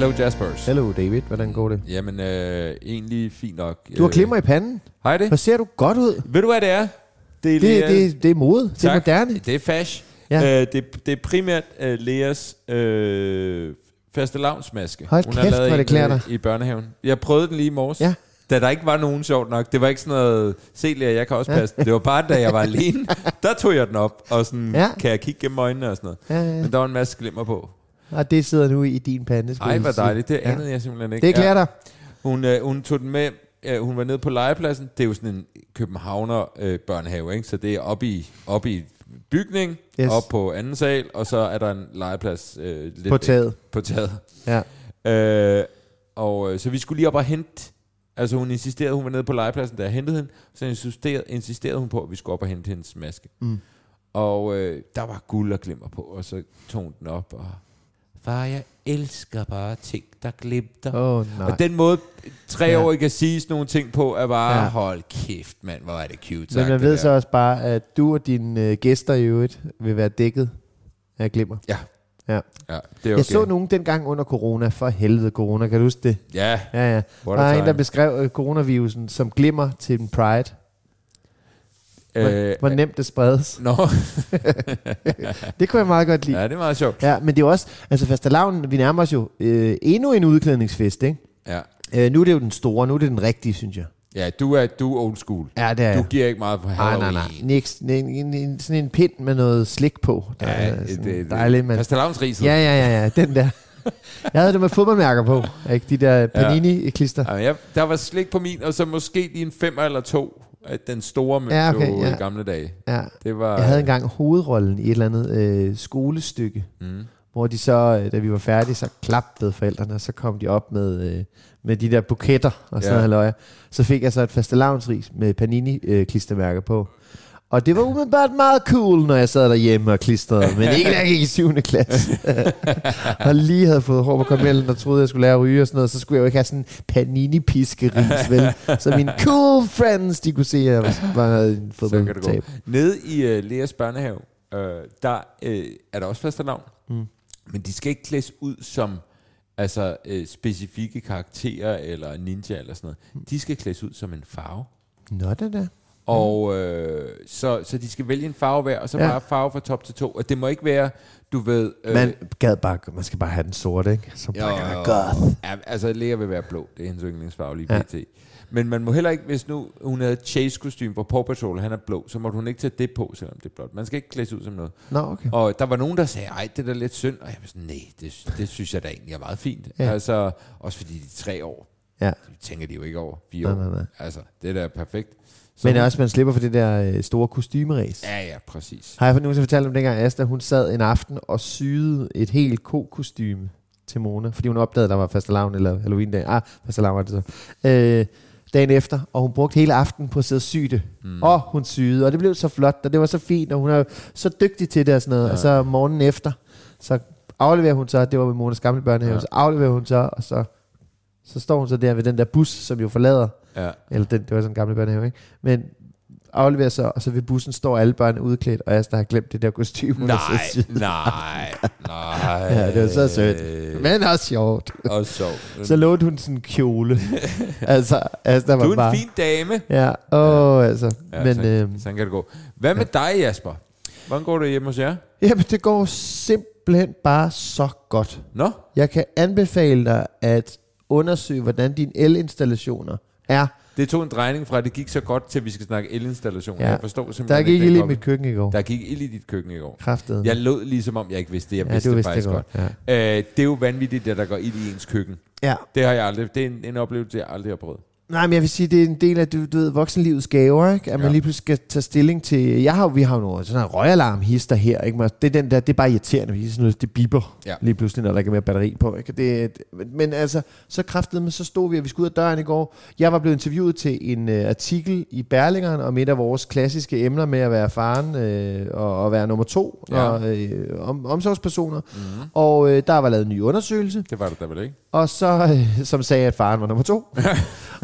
Hello Jaspers. Hello David, hvordan går det? Jamen, øh, egentlig fint nok. Du har Øh, glimmer i panden. Hej det. Hvor ser du godt ud? Ved du, hvad det er? Det er, Det, Leas- det, det er mode. Det er Tak. moderne. Det er fash. Ja. Ja. Øh, det, det er primært øh, Leas øh, faste lavnsmaske. Hold kæft, hvor det klæder en, dig. øh, i børnehaven. Jeg prøvede den lige i morges. Ja. Da der ikke var nogen sjovt nok. Det var ikke sådan noget, se Lea, jeg kan også passe den. Det var bare, da jeg var alene, der tog jeg den op. Og sådan, Ja. ja. kan jeg kigge gennem øjnene og sådan noget. Ja, ja. Men der var en masse glimmer på. Og det sidder nu i din pande. Ej, hvor dejligt. Det Ja. anede jeg simpelthen ikke. Det klæder dig. Hun, øh, hun tog den med, øh, hun var nede på legepladsen. Det er jo sådan en københavner øh, børnehave, ikke? Så det er oppe i, oppe i bygning, Yes. op på anden sal, og så er der en legeplads øh, lidt På væk. taget. På taget. Ja. Øh, og øh, så vi skulle lige op og hente, altså hun insisterede, hun var nede på legepladsen, da jeg hentede hende, så insisterede, insisterede hun på, at vi skulle op og hente hendes maske. Mm. Og øh, der var guld og glimmer på, og så tog hun den op, og far, jeg elsker bare ting, der glimter. Oh, nej. Og den måde, tre Ja. år kan sige sådan nogle ting på, er bare, Ja. hold kæft, mand, hvor er det cute Men man ved der. så også bare, at du og dine øh, gæster i øvrigt vil være dækket af glimmer. Ja. Ja. Ja, det er okay. Jeg så nogen dengang under corona. For helvede corona, kan du huske det? Ja, Ja, ja. Der er en, der beskrev øh, coronavirusen som glimmer til en pride. Hvor, øh, hvor nemt det spredes. Nå, Det kunne jeg meget godt lide. ja, det er meget sjovt. Ja, men det er jo også, altså fastelavnen, vi nærmer os jo øh, endnu en udklædningsfest, ikke? Ja. Øh, nu er det jo den store, nu er det den rigtige, synes jeg. Ja, du er, du er old school. Ja, det er Du giver ikke meget for Nej, Halloween. nej, nej. Niks, en, en, en, sådan en pind med noget slik på. Der Ja, er sådan det, det, dejligt, men... Fastelavnsriset. Ja, ja, ja, ja, den der. Jeg havde det med fodboldmærker på, ikke? De der Panini-klister. Ja, jeg, der var slik på min, og så måske lige en femmer eller to den store mønt Ja, okay, ja. i gamle dage. Ja. Det var, Jeg havde engang hovedrollen i et eller andet øh, skolestykke, Mm. hvor de så, øh, da vi var færdige, så klappede forældrene, og så kom de op med, øh, med de der buketter og sådan Ja. noget. Så fik jeg så et fastelavnsris med Panini-klistermærker på. Og det var umiddelbart meget cool, når jeg sad derhjemme og klistrede, men ikke da jeg gik i 7. klasse. og lige havde fået hår på karamellen og troede, jeg skulle lære at ryge og sådan noget, så skulle jeg jo ikke have sådan en panini-piskeris, vel? Så mine cool friends, de kunne se, at jeg var, var en fodboldtab. Nede i uh, Leas børnehave, uh, der uh, er der også fastelavn. Mm. Men de skal ikke klædes ud som altså, uh, specifikke karakterer eller ninja eller sådan noget. De skal klædes ud som en farve. Nå, det der. Og øh, så, så de skal vælge en farve hver, og så Ja. bare farve fra top til to. Og det må ikke være, du ved... Øh, Man, gad bare, man skal bare have den sorte, ikke? Som jo, bare jo. goth. Ja, altså, Lea vil være blå. Det er hendes yndlingsfarve lige Ja. pt. Men man må heller ikke, hvis nu hun havde chase-kostyme for Paw Patrol, han er blå, så må hun ikke tage det på, selvom det er blåt. Man skal ikke klædes ud som noget. Nå, okay. Og der var nogen, der sagde, ej, det er da lidt synd. Og jeg var sådan, nej, det, det synes jeg da egentlig er meget fint. Ja. Ja. Altså, også fordi de er tre år. Ja. Det tænker de jo ikke over fire Nej, år. nej, nej. Altså, det der er perfekt. Så Men også, man slipper for det der øh, store kostymeræs. Ja, ja, præcis. Har jeg for nogensinde fortalt om dengang Asta, hun sad en aften og syede et helt ko-kostyme til Mona, fordi hun opdagede, at der var fastelavn eller Halloween-dag. Ah, fastelavn var det så. Øh, dagen efter, og hun brugte hele aftenen på at sidde og sy det. Mm. Og hun syede, og det blev så flot, og det var så fint, og hun er så dygtig til det og sådan noget. Ja. Og så morgenen efter, så afleverer hun så, det var med Monas gamle børnehave. Ja. så afleverer hun så, og så Så står hun så der ved den der bus, som jo forlader, Ja. eller den, det var sådan en gammel børnehave, ikke? Men afleverer så, og så ved bussen står alle børn udklædt, og jeg der har glemt det der kostume. Nej, nej, nej. Ja, det var så sødt. Men også sjovt. Og sjovt. Så lånte hun sådan en kjole. altså, altså, der var Du er en bare... fin dame. Ja, åh, oh, altså. Ja, men så, øhm, sådan kan det gå. Hvad med dig, Jasper? Hvordan går det hjemme hos jer? jamen, det går simpelthen bare så godt. Nå? Jeg kan anbefale dig at undersøge, hvordan dine elinstallationer er. Det tog en drejning fra, at det gik så godt, til vi skal snakke elinstallation. Ja. Jeg forstår simpelthen Der gik ikke, ild i mit køkken i går. Der gik ild i dit køkken i går. Kraftedeme. Jeg lød ligesom om, jeg ikke vidste det. Jeg Ja, vidste det vidste faktisk det godt. godt, Øh, det er jo vanvittigt, at der går ild i ens køkken. Ja. Det har jeg aldrig. Det er en, en oplevelse, jeg aldrig har prøvet. Nej, men jeg vil sige, det er en del af du, du ved, voksenlivets gaver, ikke? At man Ja. lige pludselig skal tage stilling til... Jeg har, vi har jo nogle sådan en røgalarmhister her, ikke? Men Det, er den der, det er bare irriterende, fordi sådan noget, det biber Ja. lige pludselig, når der ikke er mere batteri på. Ikke? Det, men altså, så kraftede med, så stod vi, og vi skulle ud af døren i går. Jeg var blevet interviewet til en uh, artikel i Berlingeren om et af vores klassiske emner med at være faren øh, og, og være nummer to, Ja. og øh, om, omsorgspersoner. Mm. Og øh, der var lavet en ny undersøgelse, Det var det da vel ikke? Og så, øh, som sagde, at faren var nummer to.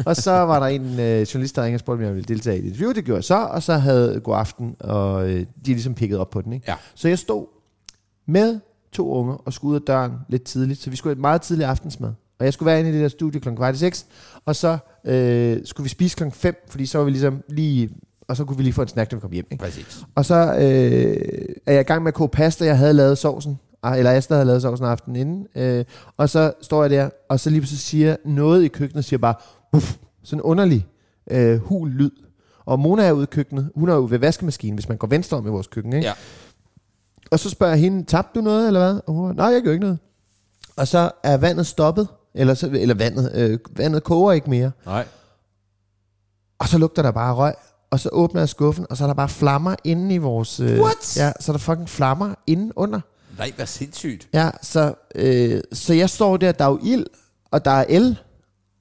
og så var der en øh, journalist, der ringede og spurgte, om jeg ville deltage i et interview. Det gjorde jeg så, og så havde God Aften, og øh, de ligesom pikket op på den. Ikke? Ja. Så jeg stod med to unger og skulle ud af døren lidt tidligt. Så vi skulle have et meget tidligt aftensmad. Og jeg skulle være inde i det der studie kl. kvart i seks, og så øh, skulle vi spise klokken 5, fordi så var vi ligesom lige... Og så kunne vi lige få en snack, når vi kom hjem. Ikke? Præcis. Og så øh, er jeg i gang med at koge pasta. Jeg havde lavet sovsen. Ah, Eller Asta havde lavet sovsen aftenen inden. Øh, og så står jeg der, og så lige pludselig siger noget i køkkenet, siger bare, Uff, sådan en underlig øh, hul lyd. Og Mona er ude i køkkenet. Hun er jo ved vaskemaskinen, hvis man går venstre om i vores køkken. Ikke? Ja. Og så spørger jeg hende, tabte du noget, eller hvad? Og hun nej, jeg gør ikke noget. Og så er vandet stoppet. Eller, så, eller vandet, øh, vandet koger ikke mere. Nej. Og så lugter der bare røg. Og så åbner jeg skuffen, og så er der bare flammer inde i vores... Øh, What? Ja, så er der fucking flammer inde under. Nej, hvad sindssygt. Ja, så, øh, så jeg står der, der er jo ild, og der er el,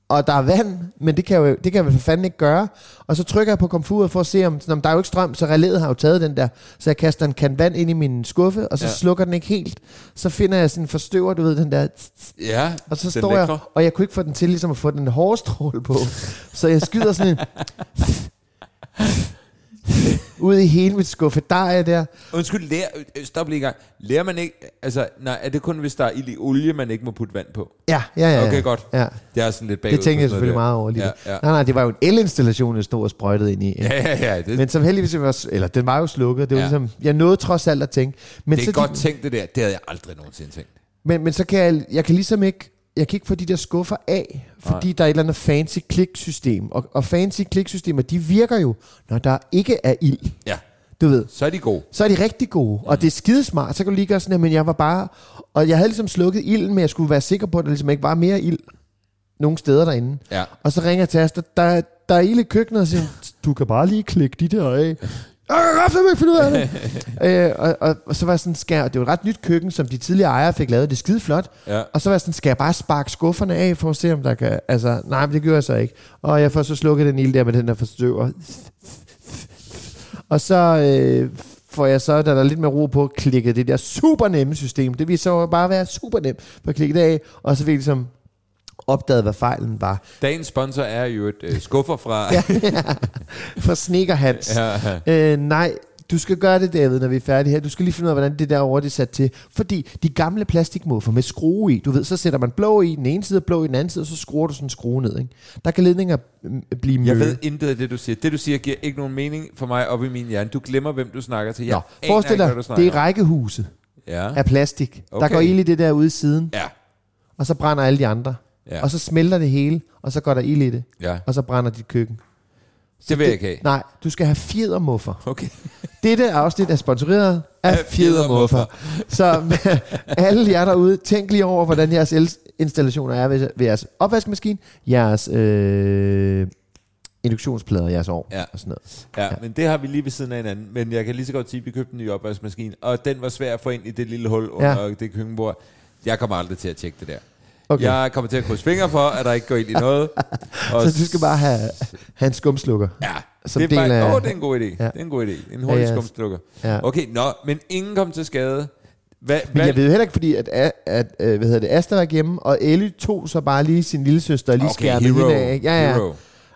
og der er vand, men det kan, jeg jo, det kan jeg vel for fanden ikke gøre. Og så trykker jeg på komfuret for at se, om, om der er jo ikke strøm, så relæet har jo taget den der. Så jeg kaster en kan vand ind i min skuffe, og så Ja. slukker den ikke helt. Så finder jeg sådan en forstøver, du ved, den der... Ja, Og så står jeg, og jeg kunne ikke få den til ligesom at få den hårde stråle på. så jeg skyder sådan en... ud i hele mit skuffe. Der er der. Undskyld, lær, øh, stop lige en gang. Lærer man ikke, altså, nej, er det kun, hvis der er ild i olie, man ikke må putte vand på? Ja, ja, ja. ja. Okay, godt. Ja. Det er sådan lidt bagud. Det tænker jeg selvfølgelig noget meget over lige. Ja, Ja. Nej, nej, det var jo en elinstallation, jeg stod og sprøjtede ind i. Ja, ja, ja. Det, Men som heldigvis var, eller den var jo slukket. Det var Ja. ligesom, jeg nåede trods alt at tænke. Men det så er godt de, tænkt, det der. Det havde jeg aldrig nogensinde tænkt. men, men så kan jeg, jeg kan ligesom ikke, jeg kan ikke få de der skuffer af, fordi Nej. der er et eller andet fancy kliksystem. Og, og fancy kliksystemer, de virker jo, når der ikke er ild. Ja, Du ved, så er de gode. så er de rigtig gode, og det er skidesmart. Så kan du lige gøre sådan men jeg var bare... Og jeg havde ligesom slukket ilden, men jeg skulle være sikker på, at der ligesom ikke var mere ild nogle steder derinde. Ja. Og så ringer jeg til Asta, der, der er ild i køkkenet, og siger, du kan bare lige klikke de der af. Jeg kan godt ikke finde ud af det. øh, og, og, og, så var jeg sådan, skal og det var et ret nyt køkken, som de tidligere ejere fik lavet. Det er skide flot. Ja. Og så var jeg sådan, skal jeg bare sparke skufferne af, for at se, om der kan... Altså, nej, men det gør jeg så ikke. Og jeg får så slukket den ild der med den der forstøver. Og så øh, får jeg så, da der er lidt mere ro på, klikket det der super nemme system. Det viser så bare være super nemt for at klikke det af. Og så fik jeg opdaget, hvad fejlen var. Dagens sponsor er jo et øh, skuffer fra... Ja. For Sneaker Hans. ja, ja. Øh, nej, du skal gøre det, David, når vi er færdige her. Du skal lige finde ud af, hvordan det der over det er sat til. Fordi de gamle plastikmuffer med skrue i, du ved, så sætter man blå i den ene side og blå i den anden side, og så skruer du sådan en skrue ned. Ikke? Der kan ledninger mm, blive møde. Jeg ved intet af det, du siger. Det, du siger, giver ikke nogen mening for mig op i min hjerne. Du glemmer, hvem du snakker til. Jeg Nå, forestil ikke, dig, du det er rækkehuse Ja. af plastik. Okay. Der går ild i det der ude i siden, Ja. og så brænder alle de andre. Ja. Og så smelter det hele, og så går der ild i det, ja. og så brænder dit køkken. Det vil jeg ikke have. Nej, du skal have fjedermuffer. Okay. Dette afsnit er sponsoreret af Fjedermuffer. Så med alle jer derude, tænk lige over, hvordan jeres elinstallationer er ved, ved jeres opvaskemaskine, jeres øh, induktionsplader, jeres ovn Ja. og sådan noget. Ja, Ja. men det har vi lige ved siden af hinanden. Men jeg kan lige så godt sige, at vi købte en ny opvaskemaskine, og den var svær at få ind i det lille hul under Ja. det køkkenbord. Jeg kommer aldrig til at tjekke det der. Okay. Jeg kommer til at krydse fingre for, at der ikke går ind i noget. Og Så du skal bare have, have en skumslukker. Ja, som det er, del faktisk, af- åh, det er en god idé. Ja. Det er en god idé. En hurtig Ja, ja. skumslukker. Ja. Okay, nå, men ingen kom til skade. Hvad, Men hvad, jeg ved jo heller ikke, fordi at, at, at øh, hvad hedder det, Asta var hjemme, og Ellie tog så bare lige sin lille søster og lige okay, skærmede hero, hende af. ikke? Ja, ja. hero.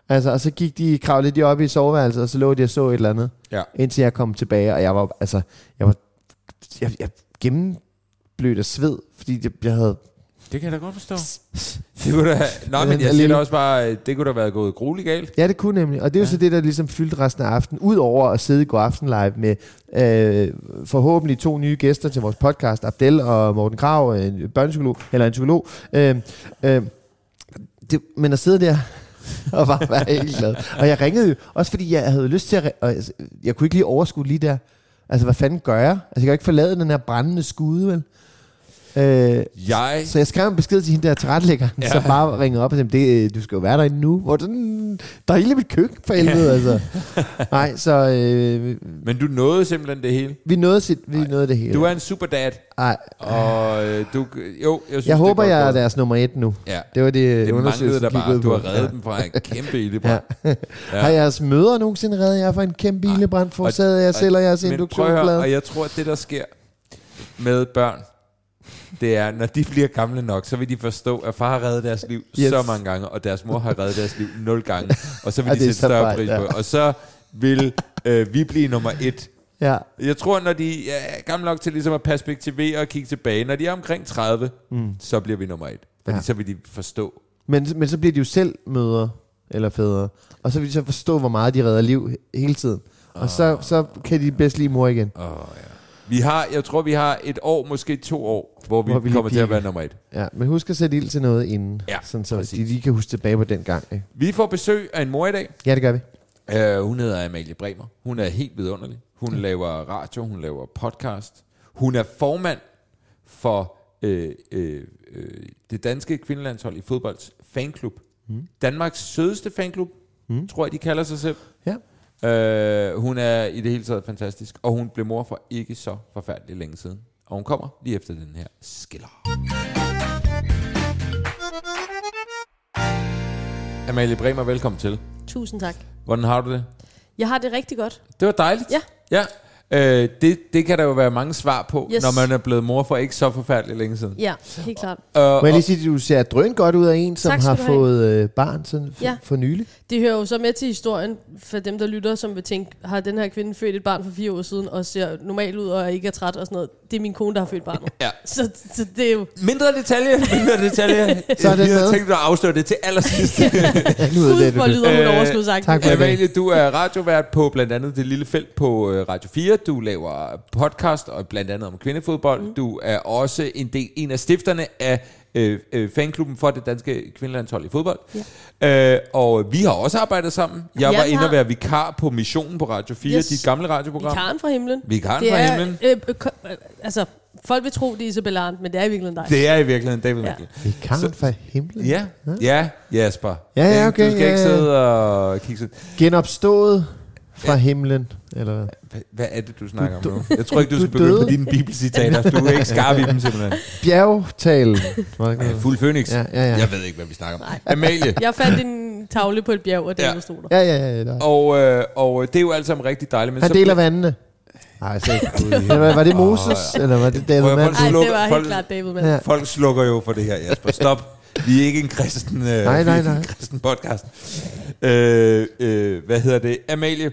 Altså, og så gik de kravlede lidt op i soveværelset, og så lå de og så et eller andet, Ja. indtil jeg kom tilbage, og jeg var, altså, jeg var, jeg, jeg gennemblødt af sved, fordi jeg, jeg havde, Det kan jeg da godt forstå. Det kunne da, nej, men jeg er siger da også bare, det kunne da være gået grueligt galt. ja, det kunne nemlig, og det er jo Ja. så det, der ligesom fyldte resten af aftenen, udover at sidde i god aften live med øh, forhåbentlig to nye gæster til vores podcast, Abdel og Morten Krav, en børnepsykolog, eller en psykolog, øh, øh, det, men at sidde der og bare være helt glad. Og jeg ringede jo, også fordi jeg havde lyst til at... Og jeg, jeg kunne ikke lige overskue lige der. Altså, hvad fanden gør jeg? Altså, jeg kan jo ikke forlade den her brændende skude, vel? Øh, Jeg, så jeg skrev en besked til hende der tilrettelæggeren, Ja. ja. så bare ringede op og sagde, det, øh, du skal jo være derinde nu. Hvor sådan, der er hele mit køkken for helvede, altså. Nej, så øh, men du nåede simpelthen det hele. vi nåede, sit, vi nåede det hele. Du er en super dad, Ej, og øh, du, jo, jeg synes, jeg håber, er jeg er deres nummer et nu. Ja, Det var det, det manglede undersøgelsen der bare. Du har reddet Ja. dem fra en kæmpe ildebrand. Ja. Ja. Har jeres mødre nogensinde reddet jer fra en kæmpe ildebrand, forårsaget jer selv og jeres Men prøv at høre, induktionsplade? og jeg tror, at det, der sker med børn, det er, når de bliver gamle nok, så vil de forstå, at far har reddet deres liv yes. Så mange gange, og deres mor har reddet deres liv nul gange, og så vil Ja, de sætte større fejl, pris ja. på. Og så vil øh, vi blive nummer et. Ja, Jeg tror, når de er gamle nok til ligesom at perspektivere og kigge tilbage, når de er omkring 30, mm. så bliver vi nummer et. Fordi Ja. så vil de forstå. men, men så bliver de jo selv mødre eller fædre, og så vil de så forstå, hvor meget de redder liv he- hele tiden. Og så, så kan de bedst lide mor igen. Oh, ja. Vi har, jeg tror, vi har et år, måske to år, hvor vi, Hvor vi kommer til at være nummer et. Ja, men husk at sætte ild til noget inden, Ja, sådan så præcis. de lige kan huske tilbage på den gang. Ikke? Vi får besøg af en mor i dag. Ja, det gør vi. Uh, hun hedder Amalie Bremer. Hun er helt vidunderlig. Hun laver radio, hun laver podcast. Hun er formand for øh, øh, øh, det danske kvindelandshold i fodbolds fanklub. Mm. Danmarks sødeste fanklub, mm. tror jeg, de kalder sig selv. Uh, hun er i det hele taget fantastisk, og hun blev mor for ikke så forfærdeligt længe siden. Og hun kommer lige efter den her skiller. Amalie Bremer, velkommen til. Tusind tak. Hvordan har du det? Jeg har det rigtig godt. Det var dejligt. Ja. Ja. Øh, det, det kan der jo være mange svar på, yes. Når man er blevet mor for ikke så forfærdeligt længe siden. Ja, helt klart. Øh, Må jeg lige sige, at du ser drøn godt ud af en, som Tak har fået øh, barn sådan f- Ja. for nylig. Det hører jo så med til historien for dem, der lytter, som vil tænke, har den her kvinde født et barn for fire år siden, og ser normal ud og ikke er træt og sådan noget. Det er min kone, der har født barnet. Ja. Så, så det er jo... mindre detalje, mindre detalje. Så er det havde med. tænkt at afsløre det til allersidst. Gud, det, hvor du. lyder hun Øh, overskudsagt. tak for det. Amalie, du er radiovært på blandt andet det lille felt på øh, Radio 4. Du laver podcast og blandt andet om kvindefodbold. Mm. Du er også en, del, en af stifterne af øh, øh, fanklubben for det danske kvindelandshold i fodbold. Ja. Øh, og vi har også arbejdet sammen. Jeg Ja, var vi inde og har. være vikar på Missionen på Radio 4, Yes. dit gamle radioprogram. Vikaren fra himlen. Vikaren det fra er, himlen. Øh, øh, øh, altså, folk vil tro, det er Isabel Arndt, men det er i virkeligheden dig. Det er i virkeligheden David Ja. Mikkel. Vi kan fra himlen. Ja, ja, Jasper. Ja, ja, okay, Du skal ja, ikke ja. sidde og kigge sådan. Genopstået fra himlen. Eller hvad? Hvad, hvad er det, du snakker om nu? Jeg tror ikke, du, du skal begynde døde. på dine bibelcitater. Du er ikke skarp i dem, simpelthen. Bjergtalen. Var det ikke Ja, noget? fuld Phoenix. Ja, ja, ja. Jeg ved ikke, hvad vi snakker om. Nej. Amalie. Jeg fandt en tavle på et bjerg, og det Ja. ja. stod der. Ja, ja, ja. ja. Og, øh, og det er jo alt sammen rigtig dejligt. Men Han så deler vandene. Nej, så ikke. Eller var det Moses, eller var det David få- Nej, det var folk- helt klart David Mann. Ja. Folk slukker jo for det her, Jasper. Stop. Vi er ikke en kristen, øh, Nej, nej, nej. en kristen podcast. Øh, øh, hvad hedder det? Amalie.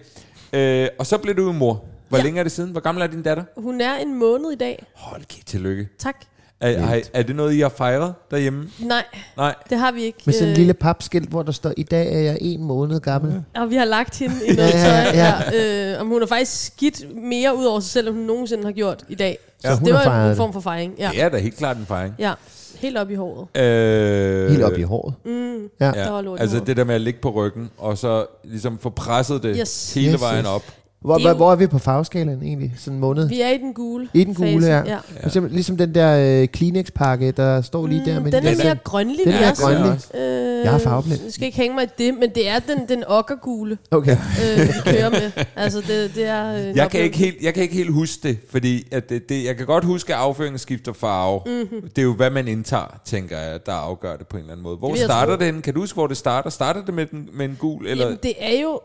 Øh, og så blev du jo mor. Hvor ja. Ja. længe er det siden? Hvor gammel er din datter? Hun er en måned i dag. Hold kæft, tillykke. Tak. Er, er, er det noget, I har fejret derhjemme? Nej, Nej. det har vi ikke. Med sådan en Øh, lille papskilt, hvor der står, i dag er jeg en måned gammel. Og vi har lagt hende i noget Ja, tøj. ja, Ja, øh, om hun har faktisk skidt mere ud over sig selv, end hun nogensinde har gjort i dag. Så Ja, hun det var en form for fejring. Ja, Det er da helt klart en fejring. ja. Helt op i håret. Øh, Helt op i håret. Mm, Ja. Der var altså håret. det der med at ligge på ryggen, og så ligesom få presset det Yes. hele Yes, vejen yes. op. Hvor, er hvor, hvor er vi på farveskalaen egentlig? Sådan en måned? Vi er i den gule I den gule, fase. ja. ja. For eksempel, ligesom den der øh, Kleenex-pakke, der står lige der. Mm, Men den er den er- mere grønlig, den er grønlig. Øh, Jeg har farveblind. Jeg skal ikke hænge mig i det, men det er den, den okkergule, Okay. øh, vi kører med. Altså, det, det er... Øh, Jeg kan, ikke helt, jeg kan ikke helt huske det, fordi at det, det, jeg kan godt huske, at afføringen skifter farve. Mhm. Mm-hmm. Det er jo, hvad man indtager, tænker jeg, der afgør det på en eller anden måde. Hvor Det starter det henne? Kan du huske, hvor det starter? Starter det med, den, med en gul? Eller? Jamen, det er jo...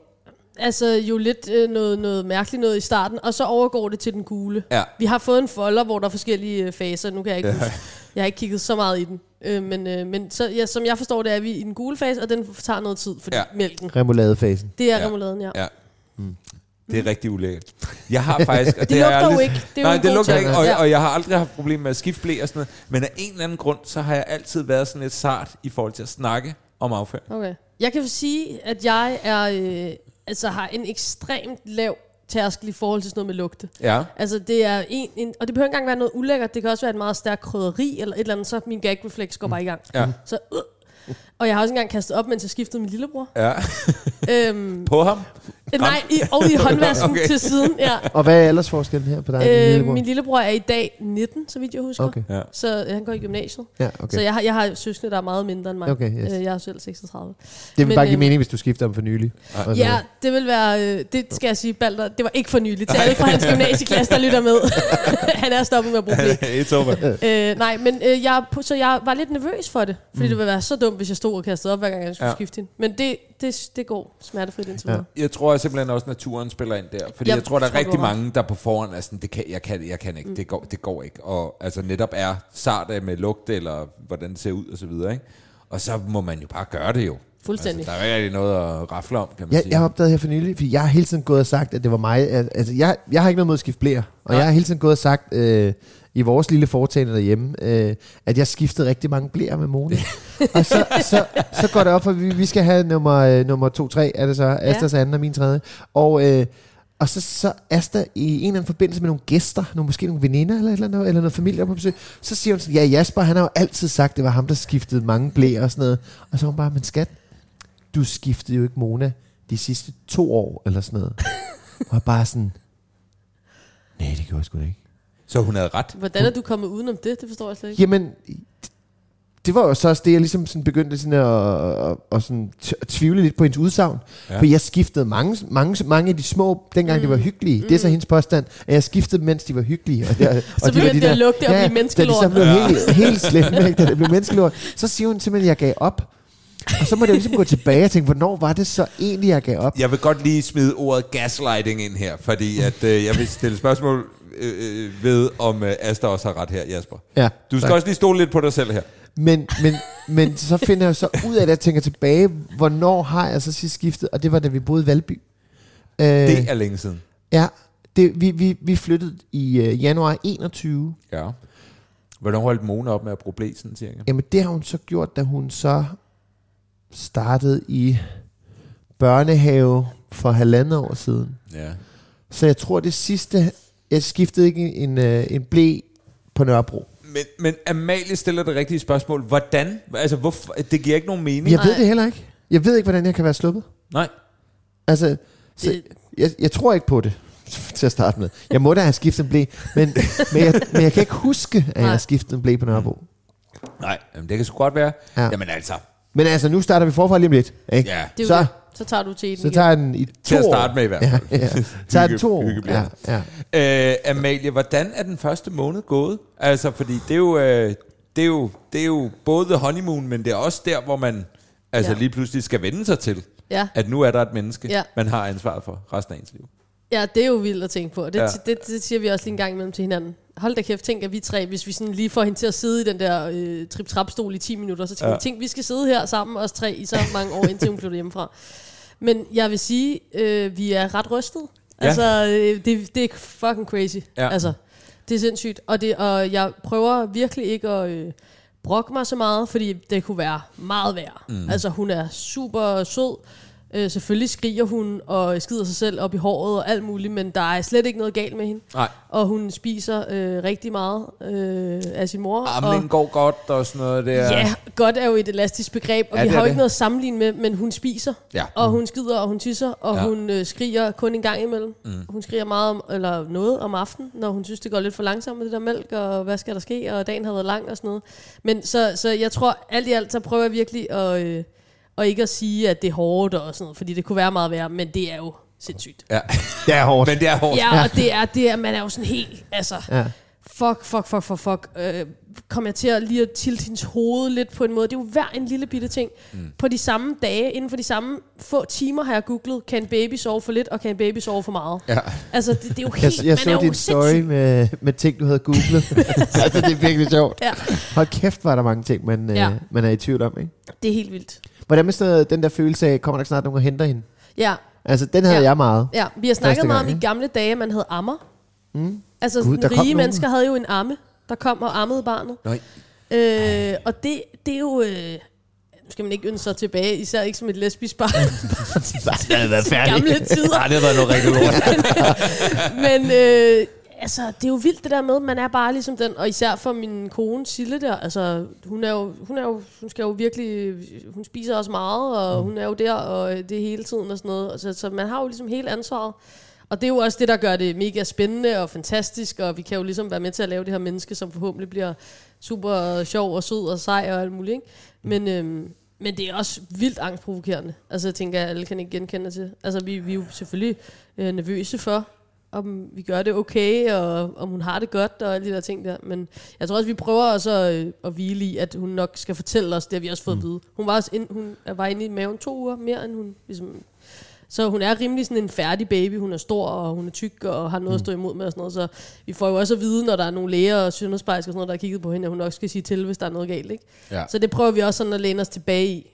altså jo lidt øh, noget, noget mærkeligt noget i starten, og så overgår det til den gule. Ja. Vi har fået en folder, hvor der er forskellige øh, faser. Nu kan jeg ikke ja. huske. Jeg har ikke kigget så meget i den. Øh, men øh, men så, ja, som jeg forstår det, er vi i den gule fase, og den tager noget tid, fordi Ja. ja. mælken, Remouladefasen. det er Ja. ja. remouladen, ja. Ja. Det er rigtig ulækkert. Jeg har faktisk... og Det jeg lugter jo aldrig- ikke. Det er jo Nej, det lugter ikke, og, og jeg har aldrig haft problemer med at skifte blæ og sådan noget. Men af en eller anden grund, så har jeg altid været sådan lidt sart i forhold til at snakke om afføring. Okay. Jeg kan sige, at jeg er, øh, altså har en ekstremt lav tærskel i forhold til sådan noget med lugte. Ja. Altså det er en, en, og det behøver ikke engang være noget ulækkert, det kan også være et meget stærkt krydderi eller et eller andet, så min gag-reflex går bare i gang. Ja. Så, øh. Og jeg har også engang kastet op, mens jeg skiftede min lillebror. Ja. Øhm, På ham? Øh, nej, i, og i håndvasken Okay. til siden, ja. Og hvad er aldersforskellen her på dig? Øh, lillebror? min lillebror er i dag 19, så vidt jeg husker. Okay. Ja. Så øh, han går i gymnasiet. Ja, Okay. Så jeg har, jeg har søskende, der er meget mindre end mig. Okay, yes. øh, jeg er selv 36. Det vil men, bare give øhm, mening, hvis du skifter om for nylig. Så- Ja, det vil være, øh, det skal jeg sige, Balder, det var ikke for nyligt. Til alle fra hans gymnasieklasse, der lytter med. han er stoppet med at bruge blæk. It's over. Øh, nej, men øh, jeg, så jeg var lidt nervøs for det, fordi mm. det ville være så dumt, hvis jeg stod og kastede op, hver gang jeg skulle Ja. ja. skifte hende. Men det, det, det går smertefrit indtil Ja. Jeg tror simpelthen også, at naturen spiller ind der. Fordi jeg, Jeg tror, der er tror, rigtig mange, der på forhånd er sådan, det kan, jeg, kan, jeg kan ikke, mm. det, går, det går ikke. Og altså netop er sart af med lugt, eller hvordan det ser ud, og så videre. Ikke? Og så må man jo bare gøre det jo. Fuldstændig. Altså, der er ikke rigtig noget at rafle om, kan man Jeg, sige. jeg har opdaget her for nylig, fordi jeg har hele tiden gået og sagt, at det var mig. Altså, jeg, jeg har ikke noget mod at skifte blæer. Og Nej. jeg har hele tiden gået og sagt øh, i vores lille foretagende derhjemme, øh, at jeg skiftede rigtig mange blæer med Mona. og så, så, så går det op, for vi, vi skal have nummer, øh, nummer 2-3, er det så? Astas anden og min tredje. Og... Øh, og så, så Asta i en eller anden forbindelse med nogle gæster, nogle, måske nogle veninder eller, eller, andet, eller noget familie på besøg, så siger hun sådan, ja Jasper, han har jo altid sagt, det var ham, der skiftede mange blæer og sådan noget. Og så er hun bare, men skat, du skiftede jo ikke Mona de sidste to år, eller sådan noget. og bare sådan, nej, det gjorde jeg sgu da ikke. Så hun havde ret. Hvordan er du kommet udenom det? Det forstår jeg slet ikke. Jamen, det var jo så også det, jeg ligesom sådan begyndte sådan at, at, at sådan t- at tvivle lidt på hendes udsagn. Ja. Ja. For jeg skiftede mange, mange, mange af de små, dengang mm. de var hyggelige. Mm. Det er så hendes påstand, at jeg skiftede mens de var hyggelige. Og, der, og begyndte det at lugte og blive Da de menneskelort. så blev helt, helt slemme, ikke? da det blev menneskelort, så siger hun simpelthen, at jeg gav op. Og så må jo ligesom gå tilbage og tænke, hvornår var det så egentlig, jeg gav op? Jeg vil godt lige smide ordet gaslighting ind her, fordi at, øh, jeg vil stille spørgsmål øh, øh, ved, om øh, Asta også har ret her, Jasper. Ja, Du skal tak. også lige stole lidt på dig selv her. Men, men, men så finder jeg så ud af det, at jeg tænker tilbage, hvornår har jeg så sidst skiftet, og det var da vi boede i Valby. Øh, Det er længe siden. Ja, det, vi, vi, vi flyttede i øh, januar 21. Ja. Hvornår holdt Mona op med at bruge blæ, sådan cirka? Jamen det har hun så gjort, da hun så startede i børnehave for halvandet år siden. Ja. Så jeg tror det sidste, jeg skiftede ikke en, øh, en blæ på Nørrebro. Men, men Amalie stiller det rigtige spørgsmål. Hvordan? Altså, hvorfor? Det giver ikke nogen mening. Jeg ved Nej. det heller ikke. Jeg ved ikke, hvordan jeg kan være sluppet. Nej. Altså, så, Det- jeg, jeg tror ikke på det til at starte med. Jeg må da have skiftet en blæ, men, men, jeg, men jeg kan ikke huske, at jeg Nej. har skiftet en blæ på Nørrebro. Nej, jamen, det kan sgu godt være. Ja. Ja. Jamen altså, Men altså, nu starter vi forfra lige om lidt. Ikke? ja. Det er jo Så, det. Så tager du til den så tager jeg den i to Til at starte med i hvert fald. Ja, ja. Tager den to år. Ja, ja. Øh, Amalie, hvordan er den første måned gået? Altså, fordi det er jo, øh, det er jo, det er jo både honeymoon, men det er også der, hvor man altså Ja. lige pludselig skal vende sig til, Ja. at nu er der et menneske, Ja. man har ansvaret for resten af ens liv. Ja, det er jo vildt at tænke på. Det, Ja. ja. det, det siger vi også lige en gang imellem til hinanden. Hold da kæft, tænk at vi tre, hvis vi sådan lige får hende til at sidde i den der øh, trip-trap-stol i 10 minutter, så tænker Ja. vi, tænk, vi skal sidde her sammen, os tre, i så mange år, indtil hun flytter hjemmefra. Men jeg vil sige, øh, vi er ret rystet. Ja. Altså, øh, det, det er fucking crazy. Ja. Altså, det er sindssygt. Og, det, og jeg prøver virkelig ikke at øh, brokke mig så meget, fordi det kunne være meget værre. Mm. Altså, hun er super sød. Øh, selvfølgelig skriger hun og skider sig selv op i håret og alt muligt, men der er slet ikke noget galt med hende. Nej, Og hun spiser øh, rigtig meget øh, af sin mor. armlingen og, går godt og sådan noget der. Ja, godt er jo et elastisk begreb, og Ja, vi har jo det. ikke noget at sammenligne med, men hun spiser, Ja. og hun skider, og hun tisser, og ja. hun øh, skriger kun en gang imellem. Mm. Hun skriger meget om, eller noget om aftenen, når hun synes, det går lidt for langsomt med det der mælk, og hvad skal der ske, og dagen har været lang og sådan noget. Men så, så jeg tror, alt i alt, så prøver jeg virkelig at, øh, og ikke at sige, at det er hårdt og sådan noget, fordi det kunne være meget værre, men det er jo sindssygt. ja. Det er hårdt. Men det er hårdt. Ja, og det er, det er, man er jo sådan helt, altså, Ja. fuck, fuck, fuck, fuck, fuck. Øh, kom jeg til at lige at tilte hendes hoved lidt på en måde. Det er jo hver en lille bitte ting. Mm. På de samme dage, inden for de samme få timer har jeg googlet, kan en baby sove for lidt, og kan en baby sove for meget? Ja. Altså, det, det er jo Jeg, helt... jeg man så er jo din story sindssyg. med, med ting, du havde googlet. altså, det er virkelig sjovt. Ja, Hold kæft, var der mange ting, man, ja. Ja. øh, man er i tvivl om. Ikke? det er helt vildt. Hvordan med sådan noget- den der følelse af, kommer der ikke snart nogen og henter hende? Ja, Altså, den havde Ja. jeg meget. ja. vi har snakket meget om i gamle dage, man havde ammer. Mm. Altså, Gud, rige nogen. mennesker havde jo en amme, der kom og ammede barnet. Nej. Øh, og det, det er jo... Øh, skal man ikke ønske sig tilbage, især ikke som et lesbisk barn. Det havde været Gamle tider. Nej, det har været noget rigtig lort. Men øh, altså, det er jo vildt det der med, man er bare ligesom den, og især for min kone Sille der, altså, hun er jo, hun er jo, hun skal jo virkelig, hun spiser også meget, og hun er jo der, og det er hele tiden og sådan noget. Altså, så man har jo ligesom hele ansvaret. Og det er jo også det, der gør det mega spændende og fantastisk, og vi kan jo ligesom være med til at lave det her menneske, som forhåbentlig bliver super sjov og sød og sej og alt muligt, ikke? Men, øhm, men det er også vildt angstprovokerende. Altså jeg tænker, at alle kan ikke genkende til. Altså vi, vi er jo selvfølgelig øh, nervøse for, om vi gør det okay, og om hun har det godt, og alle de der ting der. Men jeg tror også, vi prøver også at, øh, at hvile i, at hun nok skal fortælle os, det har vi også fået at vide. Hun var, også ind, hun var inde i maven to uger mere, end hun ligesom... Så hun er rimelig sådan en færdig baby. Hun er stor, og hun er tyk, og har noget at stå imod med og sådan noget. Så vi får jo også at vide, når der er nogle læger og sundhedsplejersker og sådan noget, der har kigget på hende, at hun nok skal sige til, hvis der er noget galt. Ikke? Ja. Så det prøver vi også sådan at læne os tilbage i,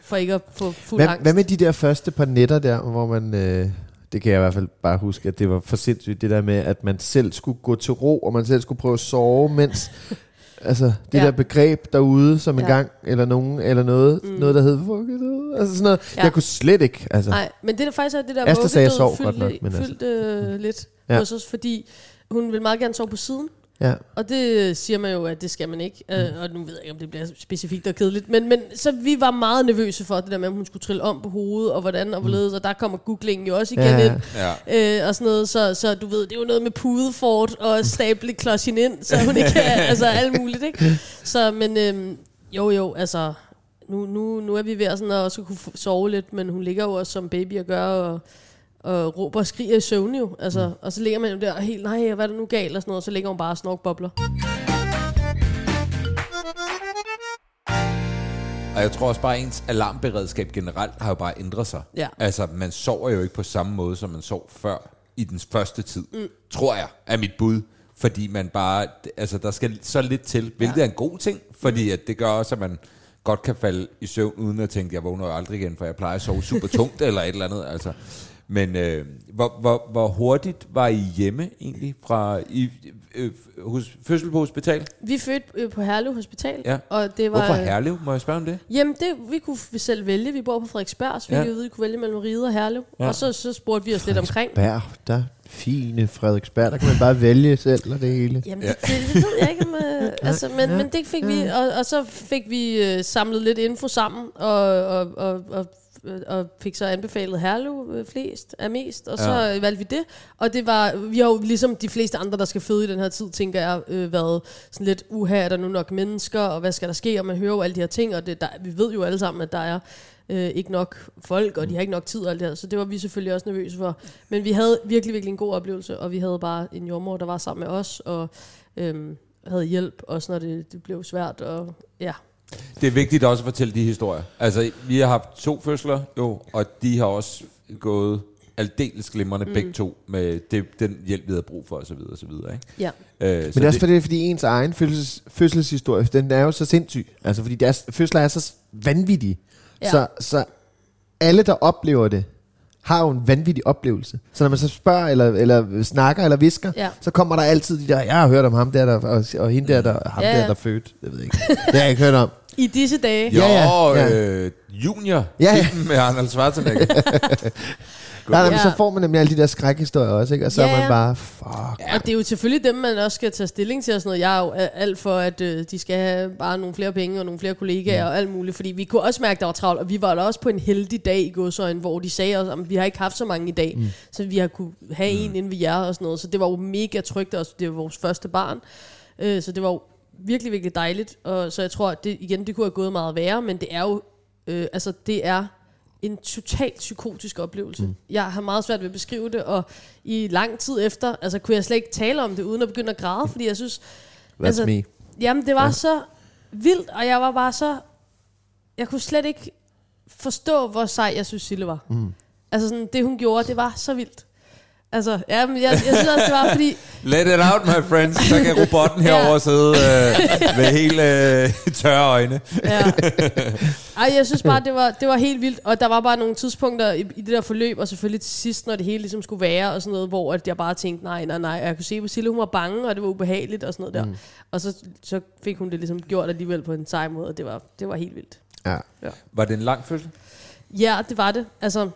for ikke at få fuld Hvad, angst. hvad med de der første par netter der, hvor man... Øh, det kan jeg i hvert fald bare huske, at det var for sindssygt, det der med, at man selv skulle gå til ro, og man selv skulle prøve at sove, mens... altså, det Ja. der begreb derude, som Ja. engang, eller nogen, eller noget, mm. Noget, der hed, it, altså sådan noget. Ja. Jeg kunne slet ikke, altså. Nej, men det der faktisk er det der Asta vuggedød sov godt nok, fyldte, men altså. fyldte øh, lidt Ja. hos os, fordi hun vil meget gerne sove på siden. Ja. Og det siger man jo, at det skal man ikke. Mm. Øh, og nu ved jeg ikke, om det bliver specifikt og kedeligt. Men, men så vi var meget nervøse for det der med, om hun skulle trille om på hovedet, og hvordan og hvorledes. Og der kommer googlingen jo også igen Ja. ind. Ja. Øh, og sådan noget. Så, så du ved, det er jo noget med pudefort og stable klods hende ind, så hun ikke kan, altså alt muligt, ikke? Så, men øhm, jo jo, altså, nu, nu, nu er vi ved at, sådan at også kunne sove lidt, men hun ligger jo også som baby og gør, og, og råber og skriger i søvn jo. Altså, mm. Og så ligger man jo der helt, nej, hvad er der nu galt og sådan noget, og så ligger hun bare og snorkbobler. Og jeg tror også bare, at ens alarmberedskab generelt har jo bare ændret sig. Ja. Altså, man sover jo ikke på samme måde, som man sov før i den første tid. Mm. Tror jeg, er mit bud. Fordi man bare, altså der skal så lidt til, hvilket ja. er en god ting, fordi at det gør også, at man godt kan falde i søvn, uden at tænke, jeg vågner jo aldrig igen, for jeg plejer at sove super tungt, eller et eller andet. Altså. Men øh, hvor, hvor, hvor hurtigt var I hjemme egentlig fra i, øh, hos, fødsel på hospital? Vi fødte øh, på Herlev Hospital, Ja. og det var... Hvorfor Herlev? Må jeg spørge om det? Jamen, det, vi kunne vi selv vælge. Vi bor på Frederiksberg, så vi Ja. ja. vide, vi kunne vælge mellem Ride og Herlev. Ja. Ja. Og så, så spurgte vi os lidt omkring. Berg, der fine Frederiksberg, der kan man bare vælge selv og det hele. Jamen, det, det, det ved jeg ikke, om, øh, altså, men, Ja. men det fik vi, og, og så fik vi øh, samlet lidt info sammen, og, og, og, og, og fik så anbefalet Herlev øh, flest, er mest, og så Ja. ja. valgte vi det. Og det var, vi har jo ligesom de fleste andre, der skal føde i den her tid, tænker jeg, øh, været sådan lidt, uha, er der nu nok mennesker, og hvad skal der ske, og man hører jo alle de her ting, og det, der, vi ved jo alle sammen, at der er øh, ikke nok folk, og de har ikke nok tid og alt det her, så det var vi selvfølgelig også nervøse for. Men vi havde virkelig, virkelig en god oplevelse, og vi havde bare en jordmor, der var sammen med os, og øhm, havde hjælp, også når det, det blev svært, og ja. Det er vigtigt også at fortælle de historier. Altså, vi har haft to fødsler, jo, og de har også gået aldeles glimrende mm. begge to med det, den hjælp, vi havde brug for, osv. osv. Ikke? Ja. Øh, Men det er også fordi, fordi ens egen fødsels, fødselshistorie, den er jo så sindssyg. Altså fordi deres fødsler er så vanvittige. Ja. Så, så alle, der oplever det, har jo en vanvittig oplevelse. Så når man så spørger, eller, eller snakker, eller visker, Ja. så kommer der altid de der, jeg har hørt om ham der, der og, og hende der, der, ham Ja, der, ja. der. Det ved jeg ikke. Det har jeg ikke hørt om. I disse dage. Jo, Ja, ja, ja. Øh, Junior, Ja, ja. med Arnold Schwarzenegger. Nej, nej, men Ja. så får man nemlig alle de der skrækhistorier også, ikke? Og så Ja, er man ja. bare, fuck. Ja. Og det er jo selvfølgelig dem, man også skal tage stilling til og sådan noget. Jeg er jo alt for, at øh, de skal have bare nogle flere penge og nogle flere kollegaer og alt muligt. Fordi vi kunne også mærke, at der var travlt, og vi var da også på en heldig dag i godsøjen, hvor de sagde os, at vi har ikke haft så mange i dag. Mm. Så vi har kunne have en inden vi jer og sådan noget. Så det var jo mega trygt, og det var vores første barn. Øh, så det var jo virkelig, virkelig dejligt. Og så jeg tror, at det, igen, det kunne have gået meget værre, men det er jo, øh, altså det er en totalt psykotisk oplevelse. Mm. Jeg har meget svært ved at beskrive det, og i lang tid efter, altså kunne jeg slet ikke tale om det, uden at begynde at græde, fordi jeg synes, That's altså, me. Jamen, det var ja. så vildt, og jeg var bare så... Jeg kunne slet ikke forstå, hvor sej jeg synes, Sille var. Mm. Altså sådan, det hun gjorde, det var så vildt. Altså, ja, men jeg, jeg synes også, det var fordi... Let it out, my friends. Så kan robotten herovre sidde øh, med helt øh, tørre øjne. Ja. Ej, jeg synes bare, det var, det var helt vildt. Og der var bare nogle tidspunkter i, i det der forløb, og selvfølgelig til sidst, når det hele ligesom skulle være, og sådan noget, hvor at jeg bare tænkte, nej, nej, nej. Og jeg kunne se på Sille, hun var bange, og det var ubehageligt, og sådan noget der. Mm. Og så, så fik hun det ligesom gjort alligevel på en sej måde, og det var, det var helt vildt. Ja. Var det en lang fødsel? Ja, det var det. Altså,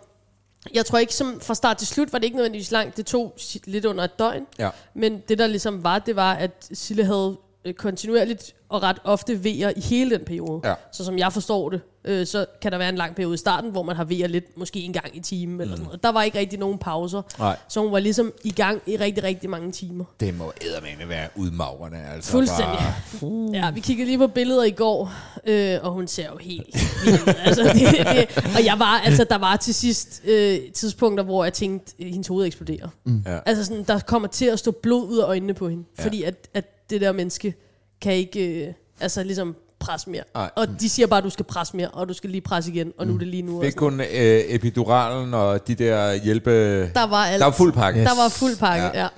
jeg tror ikke, som fra start til slut var det ikke nødvendigvis langt. Det tog lidt under et døgn. Ja. Men det der ligesom var, det var, at Sille havde øh, kontinuerligt og ret ofte vejer i hele den periode. Ja. Så som jeg forstår det, øh, så kan der være en lang periode i starten, hvor man har vejer lidt, måske en gang i timen eller sådan noget. Der var ikke rigtig nogen pauser. Mm. Nej. Så hun var ligesom i gang i rigtig, rigtig mange timer. Det må eddermame være udmagrende. Altså Fuldstændig. Bare, Ja, vi kiggede lige på billeder i går, øh, og hun ser jo helt vild ud. altså, det, det, Og jeg var, altså, der var til sidst øh, tidspunkter, hvor jeg tænkte, at hendes hoved eksploderer. Mm. Ja. Altså sådan, der kommer til at stå blod ud af øjnene på hende, ja. fordi at, at det der menneske kan ikke, øh, altså ligesom presse mere. Nej. Og de siger bare, at du skal presse mere, og du skal lige presse igen, og nu er det lige nu. Fik sådan. kun øh, epiduralen og de der hjælpe... Der var alt. Der var fuld pakke. Der var fuld pakke, Ja.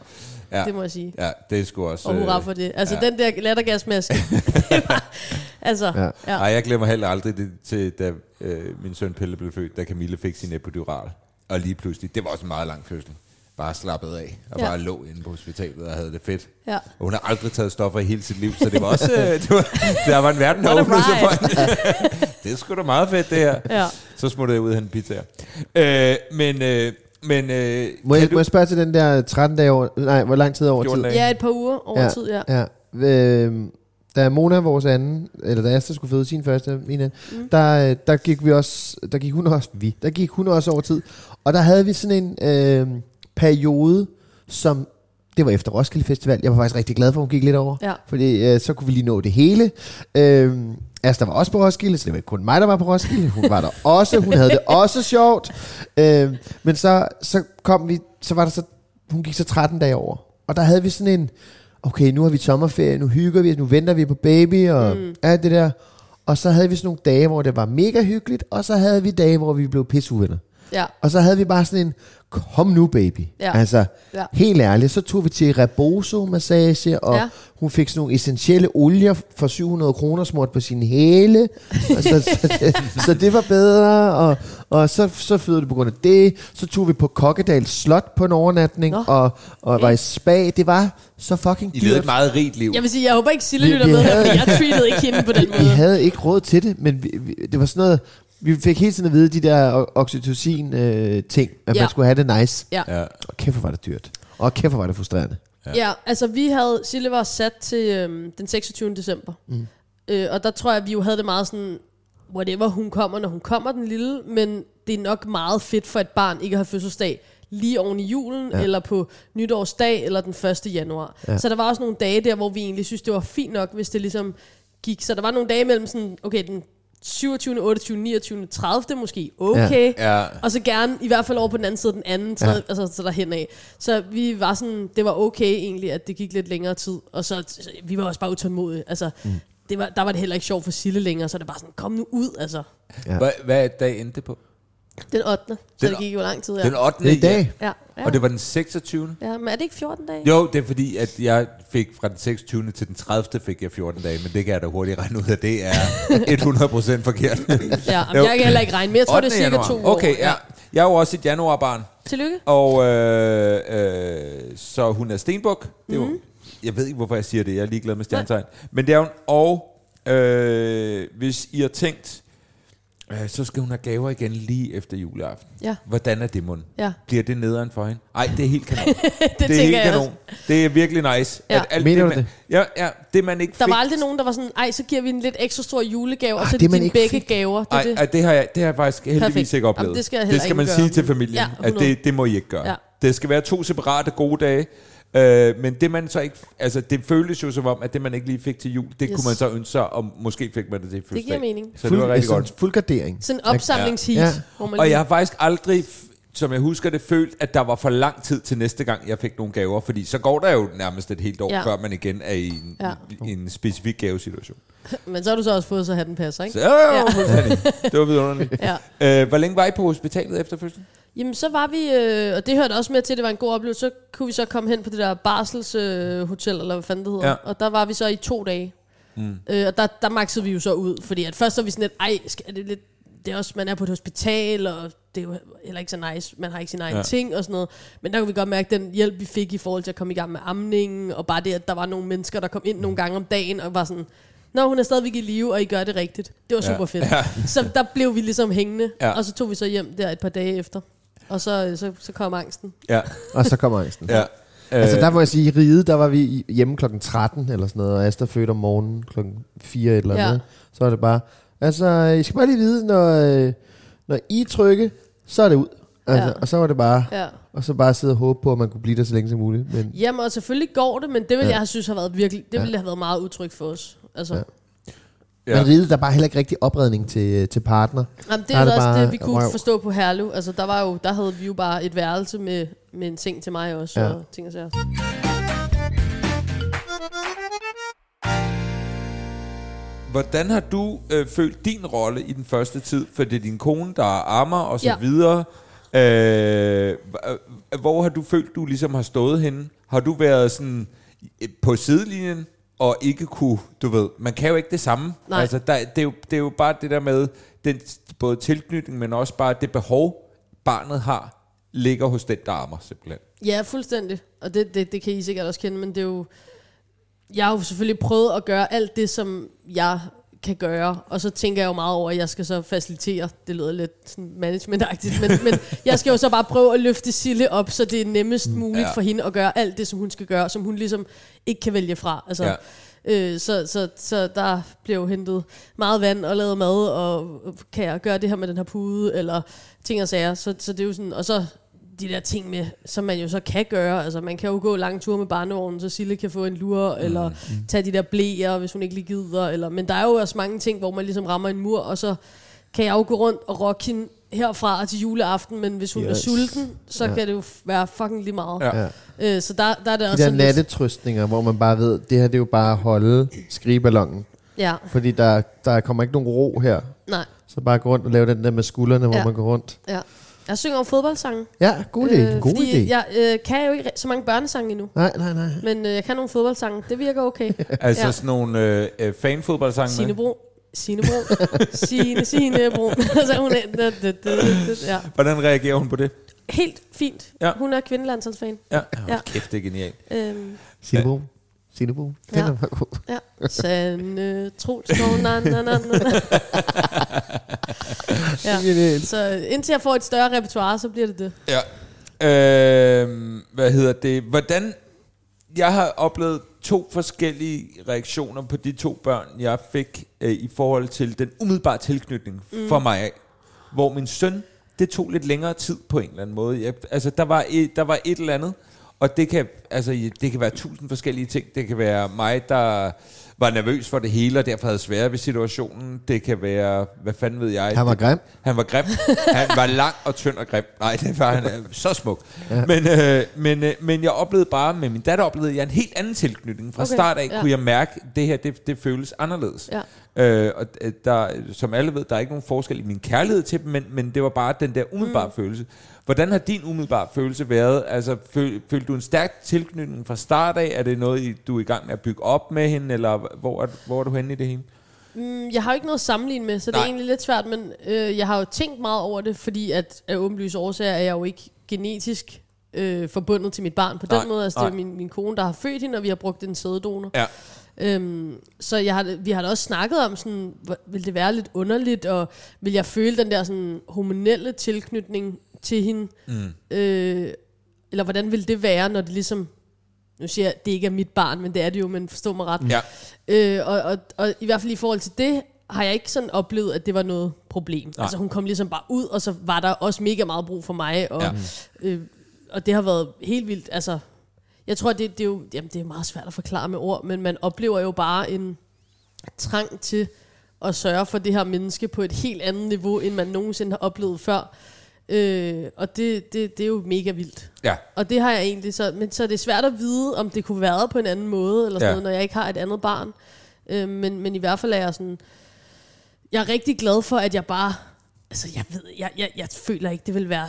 ja. Det må jeg sige. Ja, det er sgu også... Og hurra øh, for det. Altså ja. den der lattergasmaske. det var, altså, Ja. ja. ja. Ej, jeg glemmer heller aldrig det, til, da øh, min søn Pelle blev født, da Camille fik sin epidural. Og lige pludselig, det var også en meget lang fødsel. Bare slappet af, og Ja. bare lå inde på hospitalet og havde det fedt. ja. Og hun har aldrig taget stoffer i hele sit liv, så det var også, øh, det var, der var en verden, der åbnede sig for hende. Det er sgu da meget fedt, det her. Ja. Så smutter jeg ud og hente pizzaer. Øh, men, øh, men øh, Må jeg, må jeg spørge til den der 13 dage over... Nej, hvor lang tid over 14 tid? dage. ja, et par uger over Ja. tid, ja. Ja. Øh, da Mona, vores anden, eller da Asta skulle føde sin første, min anden, mm. der, øh, der gik vi også, der gik hun også, vi, der gik hun også over tid. Og der havde vi sådan en øh, periode, som, det var efter Roskilde Festival, jeg var faktisk rigtig glad for, at hun gik lidt over. Ja. Fordi øh, så kunne vi lige nå det hele. Øh, Asta var også på Roskilde, så det var ikke kun mig, der var på Roskilde. Hun var der også, hun havde det også sjovt. Øh, men så, så kom vi, så var der så, hun gik så 13 dage over. Og der havde vi sådan en, okay, nu har vi sommerferie, nu hygger vi nu venter vi på baby og mm. alt det der. Og så havde vi sådan nogle dage, hvor det var mega hyggeligt, og så havde vi dage, hvor vi blev pisseuvenner. Ja. Og så havde vi bare sådan en, kom nu baby. Ja. Altså, Ja. helt ærligt, så tog vi til Rebozo-massage, og ja. Hun fik sådan nogle essentielle olier for 700 kroner smurt på sine hæle. og så, så, det, så det var bedre, og, og så, så fødte det på grund af det. Så tog vi på Kokkedal Slot på en overnatning, Nå. og, og var i spa. Det var så fucking I levede dyrt. et meget rigt liv. Jeg vil sige, jeg håber ikke, Sille Vi- lytter vi med, havde- for jeg treatede ikke hende på den Vi måde. havde ikke råd til det, men vi, vi, det var sådan noget... Vi fik hele tiden at vide de der oxytocin-ting, at Ja. man skulle have det nice. Ja. Ja. Og kæft, hvor var det dyrt. Og kæft, hvor var det frustrerende. Ja. ja, altså vi havde, Sille var sat til øhm, den 26. december. Mm. Øh, og der tror jeg, vi jo havde det meget sådan, whatever hun kommer, når hun kommer, den lille, men det er nok meget fedt for et barn ikke at have fødselsdag lige oven i julen, ja. eller på nytårsdag, eller den 1. januar. Ja. Så der var også nogle dage der, hvor vi egentlig synes, det var fint nok, hvis det ligesom gik. Så der var nogle dage mellem sådan, okay, den 27., 28., 29., 30. måske, okay. Ja. Og så gerne, i hvert fald over på den anden side, den anden, tredje, ja. altså så derhen af. Så vi var sådan, det var okay egentlig, at det gik lidt længere tid. Og så, så vi var også bare utålmodige. Altså, mm. det var, der var det heller ikke sjovt for Sille længere, så det var bare sådan, kom nu ud, altså. Ja. Hvad, hvad er dag endte det på? Den 8. Så Den- det gik jo lang tid, ja. Den 8. Det er i dag. ja, ja. Og det var den 26. ja, men er det ikke 14 dage? Jo, det er fordi, at jeg fik fra den 26. til den 30. fik jeg 14 dage, men det kan jeg da hurtigt regne ud af, det er 100% forkert. Ja, men jeg kan heller ikke regne, men jeg tror, det er 8. cirka januar. to år. Okay, ja. Jeg er jo også et januarbarn, Tillykke. og øh, øh, så hun er stenbuk. Det er Mhm. jo, jeg ved ikke, hvorfor jeg siger det, jeg er ligeglad med stjernetegn. Men det er hun, og øh, hvis I har tænkt, øh, så skal hun have gaver igen lige efter juleaften. Ja. Hvordan er det mund? Ja. Bliver det nederen for hende? Nej, det er helt kanon. Det, det er helt kanon. også. Det er virkelig nice. Ja. alt Mener du man, det? Ja, ja, det man ikke Der fik. var aldrig nogen, der var sådan, ej, så giver vi en lidt ekstra stor julegave, og Ah, så det, det man dine ikke begge fik. gaver. Det, Ej, det. ej, det har jeg, det har jeg faktisk heldigvis Perfekt. ikke oplevet. Jamen, det skal jeg det skal man ikke sige gøre. til familien, Ja, at 100. det, det må I ikke gøre. Ja. Det skal være to separate gode dage. Øh, men det man så ikke, altså det føltes jo som om, at det man ikke lige fik til jul, det yes. Kunne man så ønske sig, og måske fik man det til fødselsdag. giver mening. Så det var rigtig sådan godt. Fuld gardering. Sådan en opsamlingsheat, Ja. hvor man Og lige- jeg har faktisk aldrig som jeg husker det, følt, at der var for lang tid til næste gang, jeg fik nogle gaver. Fordi så går der jo nærmest et helt år, Ja. før man igen er i en, Ja. i en specifik gavesituation. Men så har du så også fået så hatten passer, ikke? Så jo, ja. det var vidunderligt. Ja. Øh, hvor længe var I på hospitalet efter fødslen? Jamen, så var vi, øh, og det hørte også med til, at det var en god oplevelse, så kunne vi så komme hen på det der barselshotel, øh, hotel, eller hvad fanden det hedder. Ja. Og der var vi så i to dage. Mm. Øh, og der, der maxede vi jo så ud, fordi at først så var vi sådan lidt, ej, skal, er det lidt, det er også, man er på et hospital, og det er jo heller ikke så nice, man har ikke sin egen ja. Ja. ting og sådan noget. Men der kunne vi godt mærke den hjælp, vi fik i forhold til at komme i gang med amningen, og bare det, at der var nogle mennesker, der kom ind nogle gange om dagen, og var sådan, Nå, hun er stadigvæk i live, og I gør det rigtigt. Det var Ja. super fedt. Ja. Så der blev vi ligesom hængende, Ja. og så tog vi så hjem der et par dage efter. Og så, så, så kom angsten. Ja. Og så kommer angsten. ja. Altså Øh, der må jeg sige, i Ride, der var vi hjemme klokken 13 eller sådan noget, og Asta fødte om morgenen klokken 4 eller Ja. andet. Så er det bare, altså I skal bare lige vide, når, øh, når I trykke, så er det ud. Altså, Ja. Og så var det bare, Ja. og så bare sidde og håbe på, at man kunne blive der så længe som muligt. Men Jamen, og selvfølgelig går det, men det ville Ja. ja. jeg have synes har været virkelig, det Ja. ville have været meget udtryk for os. Altså, Ja. Ja. Ride, der er bare heller ikke rigtig opredning til, til partner. Jamen, det er er det også bare det, vi kunne røv. forstå på Herlev. Altså, der, var jo, der havde vi jo bare et værelse med, med en seng til mig også, Ja. og ting og sager. Hvordan har du øh, følt din rolle i den første tid? For det er din kone, der er ammer og så Ja. videre. Øh, hvor har du følt, du ligesom har stået henne? Har du været sådan øh, på sidelinjen og ikke kunne, du ved, man kan jo ikke det samme. Nej. Altså, der, det, er jo, det er jo bare det der med, den, både tilknytning, men også bare det behov, barnet har, ligger hos den, der ammer simpelthen. Ja, fuldstændig. Og det, det, det kan I sikkert også kende, men det er jo... Jeg har jo selvfølgelig prøvet at gøre alt det, som jeg kan gøre, og så tænker jeg jo meget over, at jeg skal så facilitere, det lyder lidt sådan managementagtigt, men, men jeg skal jo så bare prøve at løfte Sille op, så det er nemmest muligt Ja. for hende at gøre alt det, som hun skal gøre, som hun ligesom ikke kan vælge fra. Altså, ja. øh, så, så, så der bliver jo hentet meget vand og lavet mad, og kan jeg gøre det her med den her pude, eller ting og sager, så, så det er jo sådan, og så de der ting med, som man jo så kan gøre. Altså, man kan jo gå lange ture med barnevognen, så Sille kan få en lur, mm. eller tage de der blæer, hvis hun ikke lige gider. Eller, men der er jo også mange ting, hvor man ligesom rammer en mur, og så kan jeg jo gå rundt og rocke hende herfra og til juleaften, men hvis hun yes. Er sulten, så Ja. kan det jo være fucking lige meget. Ja. Øh, så der, der er det De også der sådan lidt... nattetrøstninger, hvor man bare ved, det her det er jo bare at holde skrigeballongen. Ja, Fordi der, der kommer ikke nogen ro her. nej, Så bare gå rundt og lave den der med skuldrene, hvor Ja. man går rundt. ja. Jeg synger om fodboldsange. Ja, god idé. Øh, god fordi idé. jeg øh, kan jo ikke så mange børnesange endnu. Nej, nej, nej. Men øh, jeg kan nogle fodboldsange. Det virker okay. Altså Ja. sådan nogle øh, øh, fanfodboldsange Signe med. Bro. Signe Bro. Signe, Signe Bro. så hun er, da, da, da, da, ja. Hvordan reagerer hun på det? Helt fint. Ja. Hun er kvindelandsholdsfan. Ja, Ja. ja. kæft, det er genialt. Øhm, Sinnebo. Sinnebo. Den Ja. er bare god. ja. Sande, Troels, Skov, na, na, na, na. ja. Så indtil jeg får et større repertoire, så bliver det det. Ja. Øh, hvad hedder det? Hvordan... Jeg har oplevet to forskellige reaktioner på de to børn, jeg fik øh, i forhold til den umiddelbare tilknytning mm. for mig af. Hvor min søn, det tog lidt længere tid på en eller anden måde. Jeg, altså, der var, et, der var et eller andet, og det kan, altså, det kan være tusind forskellige ting. Det kan være mig, der var nervøs for det hele, og derfor havde svært ved situationen. Det kan være, hvad fanden ved jeg? Han var grim. han var grim. Han var lang og tynd og grim. Nej, det var han øh, så smuk. Ja. Men, øh, men, øh, men jeg oplevede bare, med min datter oplevede jeg en helt anden tilknytning. Fra okay. Okay, start af ja. kunne jeg mærke, at det her, det, det føles anderledes. Ja. Øh, og øh, der, som alle ved, der er ikke nogen forskel i min kærlighed til dem, men, men det var bare den der umiddelbare mm. følelse. Hvordan har din umiddelbare følelse været? Altså, føl, følte du en stærk tilknytning fra start af? Er det noget, du er i gang med at bygge op med hende, eller hvor er, hvor er du henne i det hele? Mm, jeg har jo ikke noget at sammenligne med, så det Nej. er egentlig lidt svært, men øh, jeg har jo tænkt meget over det, fordi at af åbenlyse årsager er jeg jo ikke genetisk øh, forbundet til mit barn på den Nej, måde. Altså, det er min, min kone, der har født hende, og vi har brugt en sæddonor. Ja. Øhm, så jeg har, vi har da også snakket om, sådan, vil det være lidt underligt, og vil jeg føle den der sådan, hormonelle tilknytning til hende? Mm. Øh, eller hvordan vil det være, når det ligesom, nu siger jeg, det ikke er mit barn, men det er det jo, men forstå mig ret. Ja. Øh, og, og, og i hvert fald i forhold til det, har jeg ikke sådan oplevet, at det var noget problem. Nej. Altså hun kom ligesom bare ud, og så var der også mega meget brug for mig, og, Ja. øh, og det har været helt vildt. Altså, jeg tror, det, det, er jo jamen, det er meget svært at forklare med ord, men man oplever jo bare en trang til at sørge for det her menneske på et helt andet niveau, end man nogensinde har oplevet før. Øh, og det, det, det er jo mega vildt. Ja. Og det har jeg egentlig så, men så er det svært at vide, om det kunne være på en anden måde, eller sådan Ja. noget, når jeg ikke har et andet barn. Øh, men, men i hvert fald er jeg sådan, jeg er rigtig glad for, at jeg bare, altså jeg ved, jeg, jeg, jeg føler ikke, det vil være,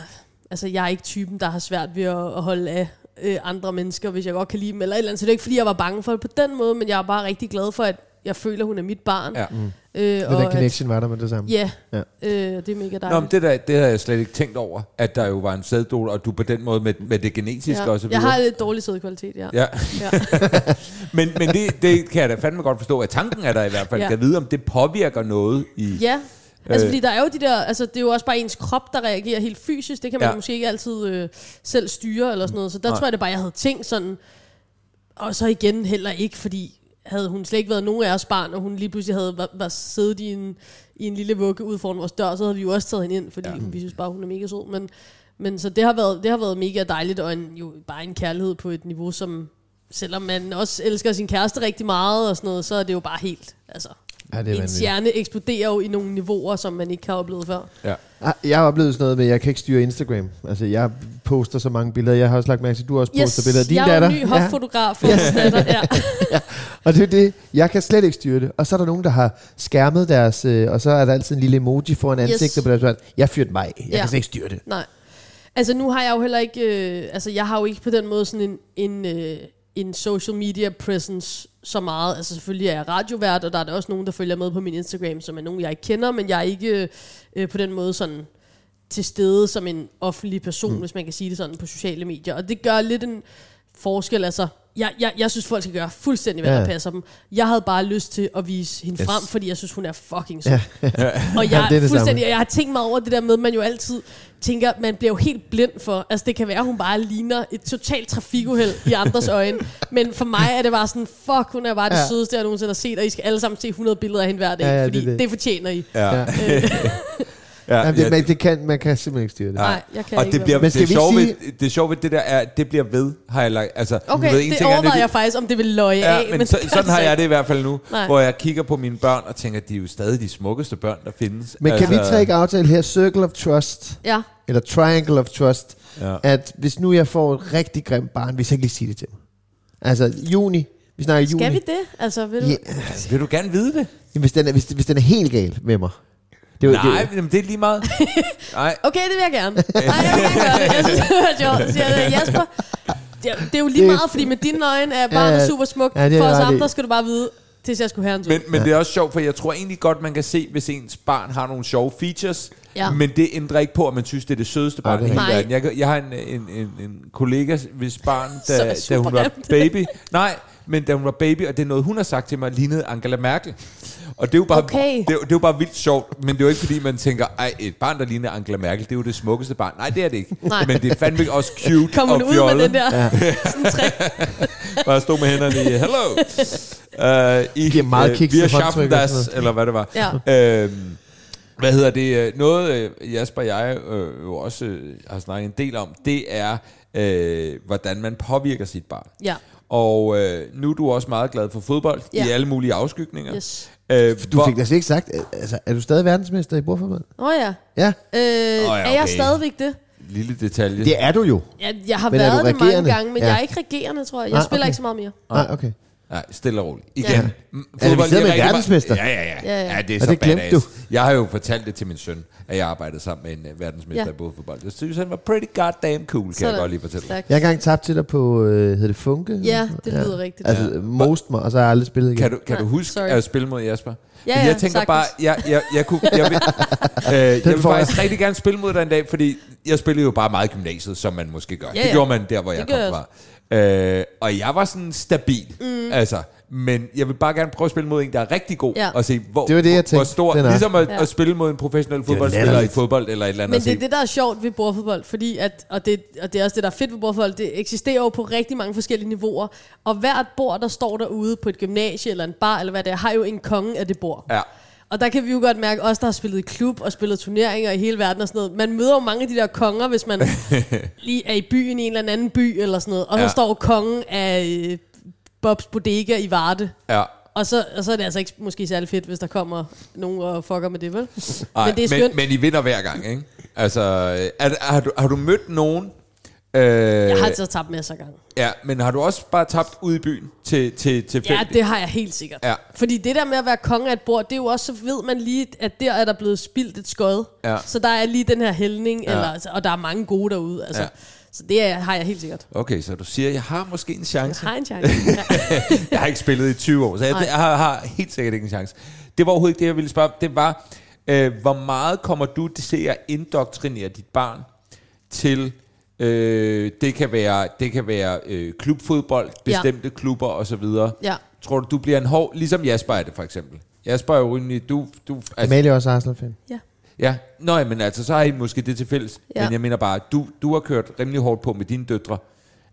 altså jeg er ikke typen, der har svært ved at, at holde af øh, andre mennesker, hvis jeg godt kan lide dem, eller et eller andet. Så det er ikke, fordi jeg var bange for det på den måde, men jeg er bare rigtig glad for, at jeg føler, hun er mit barn. Ja. Øh, Og den connection var der med det samme. Ja, Ja. øh, det er mega dejligt. Nå, men det, der, det har jeg slet ikke tænkt over, at der jo var en sæddonor, og du på den måde med, med det genetiske ja. og så Jeg videre. har lidt dårlig sædkvalitet, ja. Ja, ja. men, men det, det kan jeg da fandme godt forstå, at tanken er der i hvert fald. Ja. Kan vide, om det påvirker noget i... Ja, altså Øh. fordi der er jo de der, altså det er jo også bare ens krop, der reagerer helt fysisk. Det kan man ja. måske ikke altid øh, selv styre eller sådan noget. Så der Nej. tror jeg det bare, jeg havde tænkt sådan, og så igen heller ikke, fordi havde hun slet ikke været nogen af os barn, og hun lige pludselig havde var, var siddet i en, i en lille vugge ude foran vores dør, så havde vi jo også taget hende ind, fordi ja. vi synes bare, hun er mega sød. Men, men så det har, været, det har været mega dejligt, og en, jo bare en kærlighed på et niveau, som selvom man også elsker sin kæreste rigtig meget og sådan noget, så er det jo bare helt, altså, Ja, det er ens vanvittigt. hjerne eksploderer jo i nogle niveauer, som man ikke har oplevet før. Ja. Ah, Jeg har oplevet sådan noget med, at jeg kan ikke styre Instagram. Altså, jeg poster så mange billeder. Jeg har også lagt mærke til, at du også poster billeder af din jeg er jo datter. en ny hoffotograf for yes. datter. Ja. Og det er det, jeg kan slet ikke styre det. Og så er der nogen, der har skærmet deres, øh, og så er der altid en lille emoji foran Yes. ansigtet på deres børn. Jeg fyrte mig. Jeg Ja. kan slet ikke styre det. Nej. Altså nu har jeg jo heller ikke, øh, altså jeg har jo ikke på den måde sådan en, en, øh, en social media presence så meget. Altså selvfølgelig er jeg radiovært, og der er der også nogen, der følger med på min Instagram, som er nogen, jeg ikke kender, men jeg er ikke øh, på den måde sådan til stede som en offentlig person, mm. hvis man kan sige det sådan, på sociale medier. Og det gør lidt en forskel. Altså, jeg, jeg, jeg synes, folk skal gøre fuldstændig, hvad Ja. ja. der passer dem. Jeg havde bare lyst til at vise hende Yes. frem, fordi jeg synes, hun er fucking sød. Ja. Og jeg, det er det fuldstændig, samme. jeg har tænkt mig over det der med, at man jo altid tænker, man bliver jo helt blind for, altså det kan være, at hun bare ligner et totalt trafikuheld i andres øjne, men for mig er det bare sådan, fuck, hun er bare det Ja. sødeste, jeg nogensinde har set, og I skal alle sammen se 100 billeder af hende hver dag, Ja, ja, fordi det, det. det fortjener I. Ja. Ja. Ja, Jamen, det, man, det kan, man kan simpelthen ikke styre det. Nej, jeg kan og ikke det, bliver, skal det, vi sjove sige- ved, det sjove ved det der er, at det bliver ved, har jeg lagt. Altså, Okay, ved, en det ting er, overvejede det- jeg faktisk, om det ville løje Ja, af. men, men så, sådan har jeg ikke. det i hvert fald nu, Nej. hvor jeg kigger på mine børn og tænker, at de er jo stadig de smukkeste børn, der findes. Men kan vi trække aftale her, Circle of Trust, Ja, eller Triangle of Trust, Ja. at hvis nu jeg får et rigtig grimt barn, hvis jeg ikke lige sige det til mig. Altså, juni. Vi snakker juni. skal vi det? Altså, vil du... Ja, Vil du gerne vide det? jamen, hvis, den er, hvis, hvis den er helt gal med mig. Det er jo- Nej, det, men det er lige meget. Nej, Okay, det vil jeg gerne. Nej, jeg vil gerne gøre det. Jeg synes, det var sjovt. Så siger jeg, Jasper, det, er- det er jo lige Det- meget, fordi med dine øjne er barnet Ja, ja. super smukt. Ja, det For os andre skal du bare vide, til jeg skulle have en men, men det er også sjovt, for jeg tror egentlig godt, man kan se, hvis ens barn har nogle sjove features, Ja. men det ændrer ikke på, at man synes, det er det sødeste barn det i hele Nej. verden. Jeg, jeg har en, en, en, en kollega, hvis barn, Så da, da hun var baby, nej, men da hun var baby, og det er noget, hun har sagt til mig, lignede Angela Merkel. Og det er jo bare, Okay. det, er, jo- det er jo bare vildt sjovt, men det er jo ikke fordi, man tænker, ej, et barn, der ligner Angela Merkel, det er jo det smukkeste barn. Nej, det er det ikke. Nej. Men det er fandme også cute Kommer og ud fjollet. med den der sådan trick? Bare stå med hænderne i, hello. Uh, I, meget kiks vi er til håndtryk og schaffen das, sådan noget. eller hvad det var. Ja. Øhm, hvad hedder det? øh, Noget, øh, Jasper og jeg øh, jo også øh, har snakket en del om, det er, øh, hvordan man påvirker sit barn. Ja, Og øh, nu er du også meget glad for fodbold Ja. i alle mulige afskygninger. yes. Øh, du hvor- fik da slet ikke sagt, altså, er du stadig verdensmester i bordfodbold? Åh oh, ja. Ja, Øh, ja, Er jeg okay. stadigvæk det? Lille detalje. det er du jo. Jeg, jeg har Men været det mange gange, men Ja. jeg er ikke regerende, tror jeg. Jeg Ah, spiller okay. ikke så meget mere. Nej, okay. Nej, stille og roligt. Igen. Ja. Mm, Altså, vi fodbold, sidder det med verdensmester. Ja, ja, ja. Ja, ja. ja det er Og så det glemte badass. du. Jeg har jo fortalt det til min søn, at jeg arbejdede sammen med en uh, verdensmester Ja. i bådfodbold. Jeg synes, han var pretty goddamn cool, kan Sådan. jeg godt lige fortælle. Stærkt. Jeg har engang tabt til dig på, øh, hedder det Funke? Ja, det lyder rigtigt. Altså, most mig, og så har jeg aldrig spillet igen. Kan du, kan Nej, du huske sorry. at spille mod Jasper? Ja, ja, jeg tænker sagtens. bare, jeg, jeg, jeg, kunne, jeg vil, øh, jeg vil jeg. faktisk rigtig gerne spille mod dig en dag, fordi jeg spillede jo bare meget i gymnasiet, som man måske gør. Ja, Det ja. gjorde man der, hvor jeg Det kom gør fra. Øh, og jeg var sådan stabil, mm. altså. Men jeg vil bare gerne prøve at spille mod en, der er rigtig god, Ja. og se, hvor, Det var det, jeg hvor, hvor tænkte, stor, den er. ligesom at, Ja. at spille mod en professionel fodboldspiller i fodbold eller et eller andet. Men det er det, der er sjovt ved bordfodbold, fordi at, og, det, og det er også det, der er fedt ved bordfodbold, det eksisterer jo på rigtig mange forskellige niveauer, og hvert bord, der står derude på et gymnasie eller en bar, eller hvad det er, har jo en konge af det bord. Ja. Og der kan vi jo godt mærke, os der har spillet i klub og spillet turneringer i hele verden og sådan noget, man møder jo mange af de der konger, hvis man lige er i byen i en eller anden by eller sådan noget, og så Ja. står kongen af øh, Bobs Bodega i Varde. Ja. Og så, og så er det altså ikke måske særlig fedt, hvis der kommer nogen og fucker med det, vel? Ej, men det er men, skønt. men I vinder hver gang, ikke? Altså, er, har, du, har du mødt nogen? Øh, Jeg har altså tabt masser af gange. Ja, men har du også bare tabt ude i byen til, til, til Ja, det har jeg helt sikkert. Ja. Fordi det der med at være konge af et bord, det er jo også, så ved man lige, at der er der blevet spildt et skod. Ja. Så der er lige den her hældning, Ja. eller, og der er mange gode derude. Altså. Ja. Så det har jeg helt sikkert. Okay, så du siger, at jeg har måske en chance. Jeg har en chance. Ja. jeg har ikke spillet i 20 år, så jeg, Nej. jeg har, har helt sikkert ikke en chance. Det var overhovedet ikke det, jeg ville spørge om. Det var, øh, hvor meget kommer du til at indoktrinere dit barn til, øh, det kan være, det kan være øh, klubfodbold, bestemte ja. klubber osv. ja. Tror du, du bliver en hård, ligesom Jasper er det for eksempel. Jasper er jo rimelig, du, du altså, Amalie er også Arsenal-fan. ja. Ja, Nå, ja, men altså, så har I måske det til fælles. Ja. Men jeg mener bare, du, du har kørt rimelig hårdt på med dine døtre,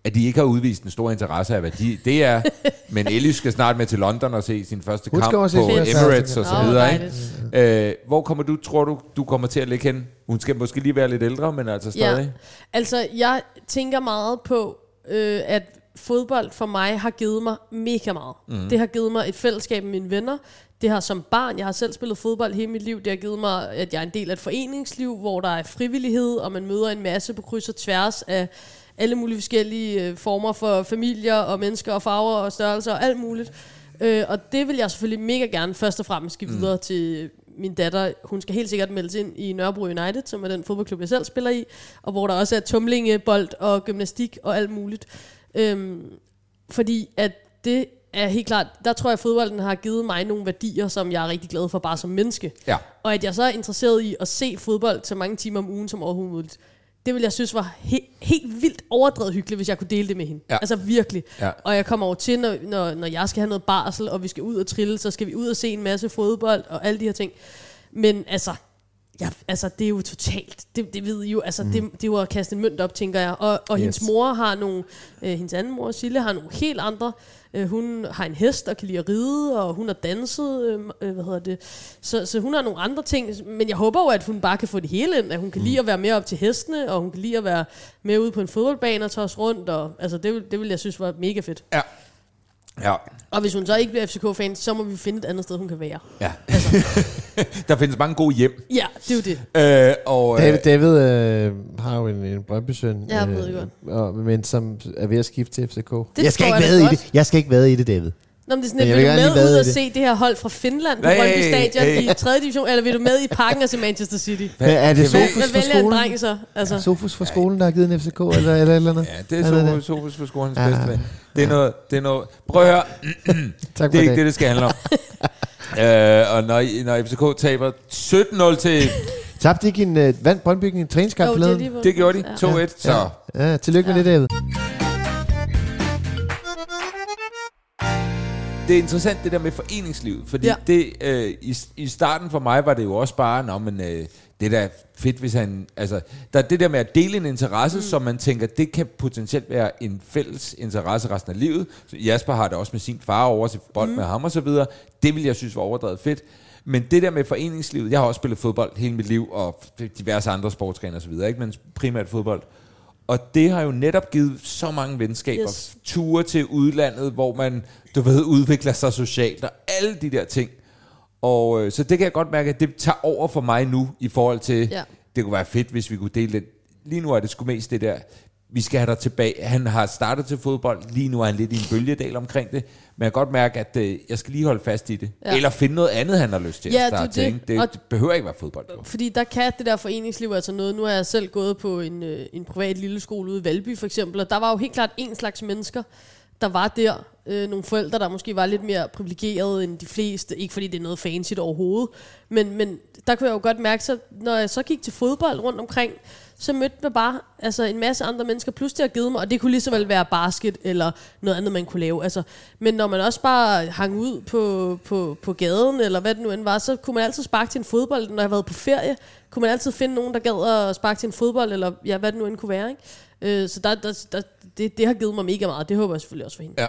at de ikke har udvist en stor interesse af, hvad de, det er. men Ellie skal snart med til London og se sin første Hun kamp på Emirates og så Nå, videre. Ikke? Øh, hvor kommer du, tror du, du kommer til at ligge hen? Hun skal måske lige være lidt ældre, men altså stadig. Ja. Altså, jeg tænker meget på, øh, at fodbold for mig har givet mig mega meget. Mm. Det har givet mig et fællesskab med mine venner. Det har som barn, jeg har selv spillet fodbold hele mit liv, det har givet mig, at jeg er en del af et foreningsliv, hvor der er frivillighed, og man møder en masse på kryds og tværs af alle mulige forskellige øh, former for familier og mennesker og farver og størrelser og alt muligt. Øh, og det vil jeg selvfølgelig mega gerne først og fremmest give videre til min datter. Hun skal helt sikkert meldes ind i Nørrebro United, som er den fodboldklub, jeg selv spiller i, og hvor der også er tumlingebold og gymnastik og alt muligt. Øhm, fordi at det er helt klart, der tror jeg, at fodbolden har givet mig nogle værdier, som jeg er rigtig glad for bare som menneske. Ja. Og at jeg så er interesseret i at se fodbold så mange timer om ugen som overhovedet muligt, det vil jeg synes var he- helt vildt overdrevet hyggeligt, hvis jeg kunne dele det med hende. Ja. Altså virkelig. Ja. Og jeg kommer over til, når, når, når jeg skal have noget barsel, og vi skal ud og trille, så skal vi ud og se en masse fodbold og alle de her ting. Men altså, ja, altså det er jo totalt, det, det ved I jo, altså mm. det, det er jo at kaste en mønt op, tænker jeg. Og, og yes. hendes mor har nogle, øh, hendes anden mor, Sille, har nogle helt andre. Øh, hun har en hest og kan lide at ride, og hun har danset, øh, øh, hvad hedder det. Så, så hun har nogle andre ting, men jeg håber jo, at hun bare kan få det hele ind, at hun kan lide at være mere op til hestene, og hun kan lide at være med ude på en fodboldbane og tage os rundt, og altså det, vil- det vil jeg synes var mega fedt. Ja. Ja. Og hvis hun så ikke bliver FCK-fan, så må vi finde et andet sted, hun kan være. ja. der findes mange gode hjem. Ja, det er jo det. Øh, og, øh, David, David øh, har jo en, en Brøndby-søn, Ja, godt. og, men som er ved at skifte til FCK. Det jeg skal ikke da i det. Jeg skal ikke vade i det, David. Nå, men det er sådan, vil vil du med ud og det. se det her hold fra Finland på Hey, Brøndby Stadion hey. i 3. division, eller vil du med i parken og se Manchester City? Men er det det Sofus Hvad fra vælger en skolen? dreng så? Altså, Sofus fra skolen, der har givet en FCK, eller, eller, eller andet? Ja, det er Hvad Sofus, det? Sofus for skolens Ja. bedste ven. Det er noget, det er noget. Prøv at høre, Tak det er for ikke det, det skal handle om. øh, og når, når FCK taber 17-0 til, Tabte ikke en, uh, vandt Brøndby en træningskamp jo, det, er forleden? hvor- det gjorde de, Ja. 2-1, så Ja, tillykke med Ja. det, David. Det er interessant det der med foreningslivet, fordi ja. Det, øh, i, i starten for mig var det jo også bare, nå, men øh, det er da fedt, hvis han, altså, der er det der med at dele en interesse, mm. som man tænker, det kan potentielt være en fælles interesse resten af livet. Så Jasper har det også med sin far over til bold mm. med ham og så videre. Det vil jeg synes var overdrevet fedt. Men det der med foreningslivet, jeg har også spillet fodbold hele mit liv, og diverse andre sportsgrene og så videre, ikke? men primært fodbold. Og det har jo netop givet så mange venskaber. Yes. Ture til udlandet, hvor man, du ved, udvikler sig socialt og alle de der ting. Og øh, så det kan jeg godt mærke, at det tager over for mig nu i forhold til, Ja. det kunne være fedt, hvis vi kunne dele det. Lige nu er det sgu mest det der, vi skal have dig tilbage. Han har startet til fodbold, lige nu er han lidt i en bølgedal omkring det. Men jeg kan godt mærke, at øh, jeg skal lige holde fast i det. Ja. Eller finde noget andet, han har lyst til Ja, at starte det er til. det. ikke? Det, behøver ikke være fodbold. Jo. Fordi der kan det der foreningsliv altså noget. Nu har jeg selv gået på en, øh, en privat lille skole ude i Valby for eksempel, og der var jo helt klart en slags mennesker, der var der. Øh, nogle forældre, der måske var lidt mere privilegerede end de fleste. Ikke fordi det er noget fancy overhovedet. Men, men der kunne jeg jo godt mærke, så når jeg så gik til fodbold rundt omkring, så mødte man bare altså, en masse andre mennesker, plus det har givet mig, og det kunne lige så vel være basket eller noget andet, man kunne lave. Altså, men når man også bare hang ud på, på, på gaden, eller hvad det nu end var, så kunne man altid sparke til en fodbold. Når jeg har været på ferie, kunne man altid finde nogen, der gad at sparke til en fodbold, eller ja, hvad det nu end kunne være. Ikke? Øh, så der, der, der, det, det har givet mig mega meget. Det håber jeg selvfølgelig også for hende. Ja.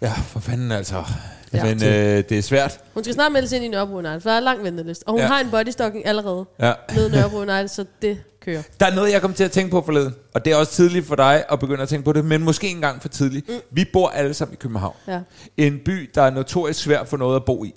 Ja, for fanden altså. Ja. Men øh, det er svært. Hun skal snart meldes ind i Nørrebro United, for der er lang venteliste. Og hun Ja. har en bodystocking allerede Ja. med Nørrebro United, så det kører. Der er noget, jeg kom til at tænke på forleden, og det er også tidligt for dig at begynde at tænke på det, men måske en gang for tidligt. Mm. Vi bor alle sammen i København. Ja. En by, der er notorisk svær for noget at bo i.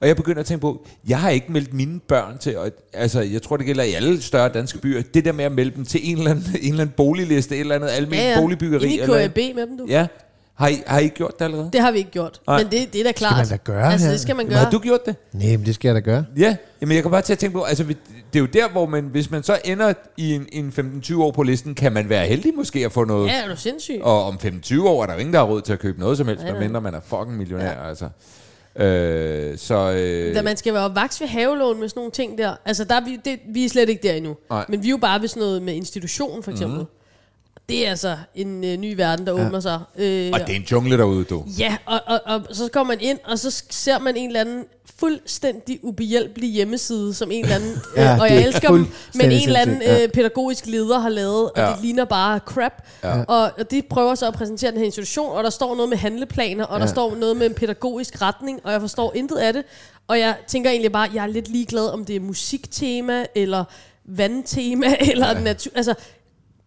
Og jeg begynder at tænke på, jeg har ikke meldt mine børn til, og, altså jeg tror det gælder i alle større danske byer, det der med at melde dem til en eller anden, en eller anden boligliste, et eller andet almindeligt Ja, ja. boligbyggeri. Ind i eller- KAB med dem, du. Ja. Har I, har I ikke gjort det allerede? Det har vi ikke gjort. Nej. Men det, det er da klart. man da gøre Altså, det skal man gøre. har du gjort det? Nej, men det skal jeg da gøre. Ja, jamen jeg kan bare til at tænke på, altså vi- det er jo der, hvor man, hvis man så ender i en, en 15-20 år på listen, kan man være heldig måske at få noget. Ja, er du sindssyg? Og om 15-20 år er der jo ingen, der har råd til at købe noget som helst, Nej, medmindre man er fucking millionær, ja. altså. Øh, så, øh, Da man skal være opvaks ved havelån med sådan nogle ting der. Altså, der er vi, det, vi er slet ikke der endnu. Nej. Men vi er jo bare ved sådan noget med institution, for eksempel. Mm. Det er altså en øh, ny verden, der ja. åbner sig. Øh, og det er en jungle derude, du. Ja, og, og, og så går man ind, og så ser man en eller anden fuldstændig ubehjælpelig hjemmeside, som en eller anden, Ja, øh, og jeg er elsker dem, men en eller anden ja. øh, pædagogisk leder har lavet, og Ja. det ligner bare crap. Ja. Og, og de prøver så at præsentere den her institution, og der står noget med handleplaner, og ja. der står noget med en pædagogisk retning, og jeg forstår intet af det. Og jeg tænker egentlig bare, jeg er lidt ligeglad, om det er musiktema, eller vandtema, eller ja. natur... Altså,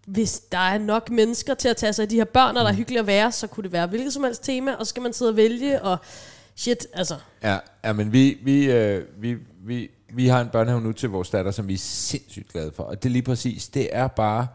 hvis der er nok mennesker til at tage sig af de her børn, og der er hyggeligt at være, så kunne det være hvilket som helst tema, og så skal man sidde og vælge, og shit, altså. Ja, ja men vi, vi, øh, vi, vi, vi har en børnehave nu til vores datter, som vi er sindssygt glade for. Og det er lige præcis, det er bare...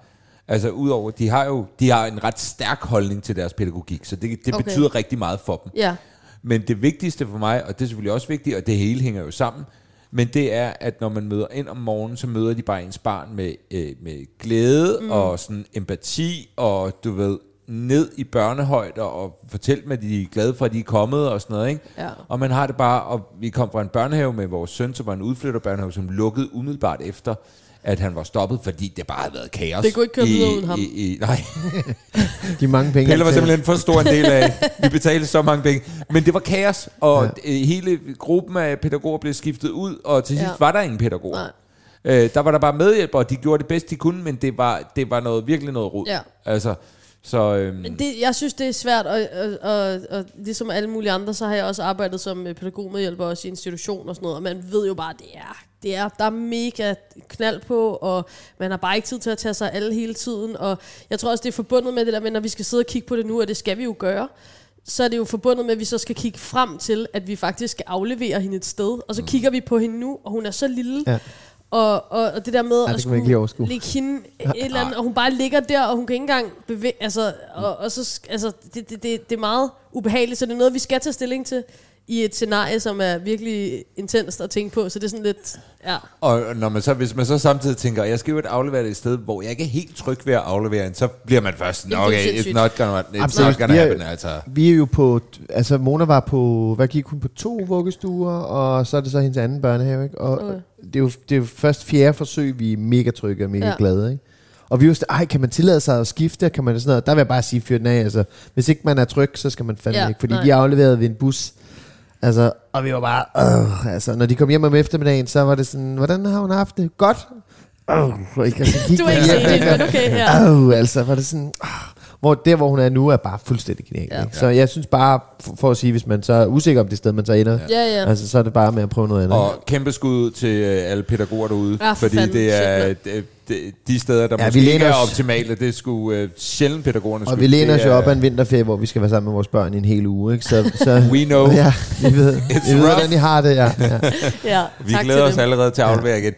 Altså udover, de har jo de har en ret stærk holdning til deres pædagogik, så det, det Okay. okay. betyder rigtig meget for dem. Ja, Men det vigtigste for mig, og det er selvfølgelig også vigtigt, og det hele hænger jo sammen, men det er, at når man møder ind om morgenen, så møder de bare ens barn med, øh, med glæde mm. og sådan empati, og du ved, ned i børnehøjde og fortælle dem, at de er glade for, at de er kommet og sådan noget. Ikke? Ja. Og man har det bare, og vi kom fra en børnehave med vores søn, som var en udflytterbørnehave, som lukkede umiddelbart efter, at han var stoppet, fordi det bare havde været kaos. Det kunne ikke køre videre uden ham. I, i, nej, De mange penge. Pelle var simpelthen for stor en del af. Vi betalte så mange penge. Men det var kaos, og ja. hele gruppen af pædagoger blev skiftet ud, og til sidst Ja. ja. var der ingen pædagoger. Nej. Øh, der var der bare medhjælpere, og de gjorde det bedst, de kunne, men det var, det var noget, virkelig noget rod. Ja. Altså, så, øhm, Men det, jeg synes, det er svært, og, og, og, og ligesom alle mulige andre, så har jeg også arbejdet som øh, pædagogmedhjælper også i institution og sådan noget, og man ved jo bare, det er, det er, der er mega knald på, og man har bare ikke tid til at tage sig alle hele tiden, og jeg tror også, det er forbundet med det der med, når vi skal sidde og kigge på det nu, og det skal vi jo gøre, så er det jo forbundet med, at vi så skal kigge frem til, at vi faktisk skal aflevere hende et sted, og så kigger vi på hende nu, og hun er så lille, Ja. Og, og, og det der med det at overskue. lægge hende et eller andet, og hun bare ligger der, og hun kan ikke engang bevæge, altså, og, og så, altså, det, det, det, det er meget ubehageligt, så det er noget, vi skal tage stilling til i et scenarie, som er virkelig intenst at tænke på, så det er sådan lidt, ja. og når man så, hvis man så samtidig tænker, jeg skal jo aflevere det et sted, hvor jeg ikke er helt tryg ved at aflevere den, så bliver man først er okay, it's not gonna, it's Jamen, not gonna vi er- happen, altså. Vi er jo på, altså Mona var på, hvad gik hun på, to vuggestuer, og så er det så hendes anden børnehave, ikke? Og Okay. det, er jo, det er jo først fjerde forsøg, vi er mega trygge og mega Ja. glade, ikke? Og vi var ej, kan man tillade sig at skifte? Kan man sådan noget? Der vil jeg bare sige, fyr den af, altså. Hvis ikke man er tryg, så skal man fandme Ja, ikke. Fordi nej. de afleverede ved en bus. Altså, og vi var bare, øh, altså, når de kom hjem om eftermiddagen, så var det sådan, hvordan har hun haft det? Godt. Øh, ikke, altså, gik Du er ikke enig, men okay, ja. Åh, altså, var det sådan... ah, hvor der, hvor hun er nu, er bare fuldstændig genial. Ja. Ja. Så jeg synes bare, for, for at sige, hvis man så er usikker om det sted, man så ender, Ja, ja. altså, så er det bare med at prøve noget andet. Og kæmpe skud til øh, alle pædagoger derude, Ja, for fordi det er det, de steder, der Ja, ja, vi måske ikke er optimale, det sgu øh, sjældent pædagogerne og vi læner os jo op af en vinterferie, hvor vi skal være sammen med vores børn i en hel uge. Ikke? Så, så, We know. Ja, vi ved, It's vi ved rough. hvordan I har det. Ja, ja. ja Vi tak glæder til os dem. allerede til at aflevere igen.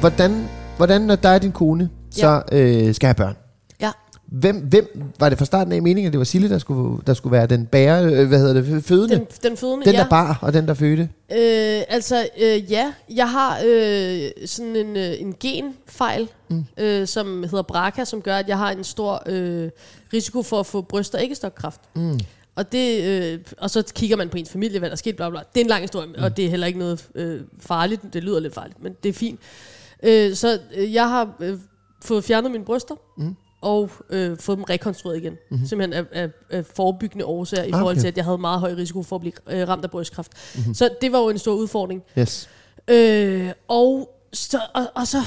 Hvordan, hvordan, når dig og din kone så øh, skal have børn, Ja. hvem, hvem var det fra starten af meningen, at det var Sille, der skulle, der skulle være den bære, øh, hvad hedder det, fødende? Den, Den, den fødende, den ja. der bar, og den der fødte? Øh, altså, øh, ja. Jeg har øh, sådan en, øh, en genfejl, mm. øh, som hedder BRCA, som gør, at jeg har en stor øh, risiko for at få bryst- og æggestokkræft. Mm. Og, det, øh, og så kigger man på ens familie, hvad der er sket, bla bla. Det er en lang historie, mm. og det er heller ikke noget øh, farligt. Det lyder lidt farligt, men det er fint. Øh, så øh, jeg har øh, fået fjernet mine bryster, mm. og øh, fået dem rekonstrueret igen. Mm-hmm. Simpelthen af, af, af forebyggende årsager, i Ah, forhold okay. til, at jeg havde meget høj risiko for at blive øh, ramt af brystkræft. Mm-hmm. Så det var jo en stor udfordring. Yes. Øh, og, så, og, og så,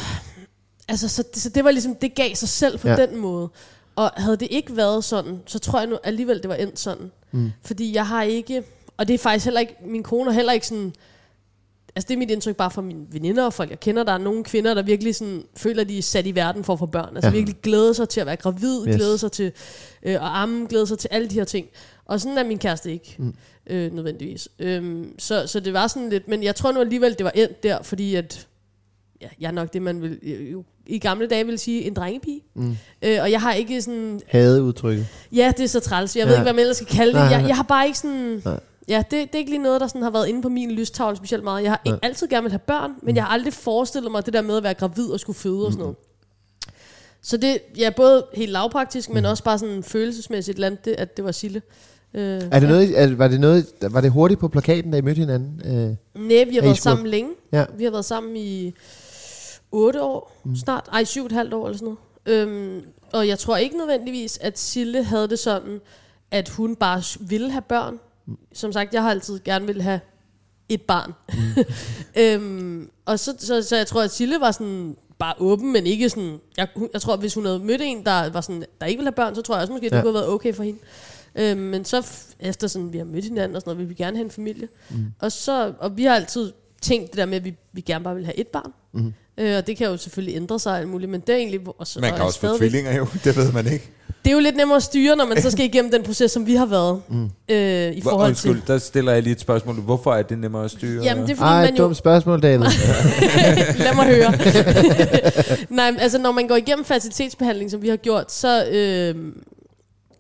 altså, så, så det var ligesom, det gav sig selv på. Ja. den måde. Og havde det ikke været sådan, så tror jeg nu alligevel, det var endt sådan. Mm. Fordi jeg har ikke, og det er faktisk heller ikke, min kone er heller ikke sådan, altså det er mit indtryk bare fra mine veninder og folk, jeg kender, der er nogle kvinder, der virkelig sådan, føler, at de er sat i verden for at få børn. Altså Ja. virkelig glæder sig til at være gravid, Yes. glæder sig til øh, at amme, glæder sig til alle de her ting. Og sådan er min kæreste ikke, mm. øh, nødvendigvis. Øhm, så, så det var sådan lidt, men jeg tror nu alligevel, det var endt der, fordi at, ja, jeg er nok det, man vil, øh, jo, i gamle dage ville sige, en drengepige. Mm. Øh, og jeg har ikke sådan, Havde udtrykket. Ja, det er så træls. Jeg ved Ja. ikke, hvad man ellers skal kalde det. Jeg, jeg har bare ikke sådan... Nej. Ja, det, det er ikke lige noget, der sådan har været inde på min lystavle specielt meget. Jeg har ikke altid gerne vil have børn, men jeg har aldrig forestillet mig det der med at være gravid og skulle føde og sådan noget. Så det ja, både helt lavpraktisk, men også bare sådan følelsesmæssigt land, det, at det var Sille. Øh, Er det noget, er, var, det noget, var det hurtigt på plakaten, da I mødte hinanden? Øh, Nej, vi har Er været sammen længe. Ja. Vi har været sammen i 8 år snart. Ej, syv og et halvt år eller sådan noget. Øhm, og jeg tror ikke nødvendigvis, at Sille havde det sådan, at hun bare ville have børn. Som sagt, jeg har altid gerne vil have et barn. øhm, og så, så, så jeg tror, at Sille var sådan bare åben, men ikke sådan... Jeg, jeg tror, at hvis hun havde mødt en, der, var sådan, der ikke ville have børn, så tror jeg også måske, det Ja. kunne have været okay for hende. Øhm, men så efter sådan, vi har mødt hinanden og sådan noget, vil vi gerne have en familie. Mm. Og, så, og vi har altid tænkt det der med, at vi, vi gerne bare vil have et barn. Mm. Øh, og det kan jo selvfølgelig ændre sig og alt muligt, men det er egentlig... Og så, Man og kan er også få stadigvæk- tvillinger jo, det ved man ikke. Det er jo lidt nemmere at styre, når man så skal igennem den proces, som vi har været. Mm. Øh, I forhold undskyld, til... der stiller jeg lige et spørgsmål. Hvorfor er det nemmere at styre? Jamen, det er fordi, ej, man jo... dumt spørgsmål, David. Lad mig høre. Nej, altså når man går igennem facilitetsbehandling, som vi har gjort, så... Øh,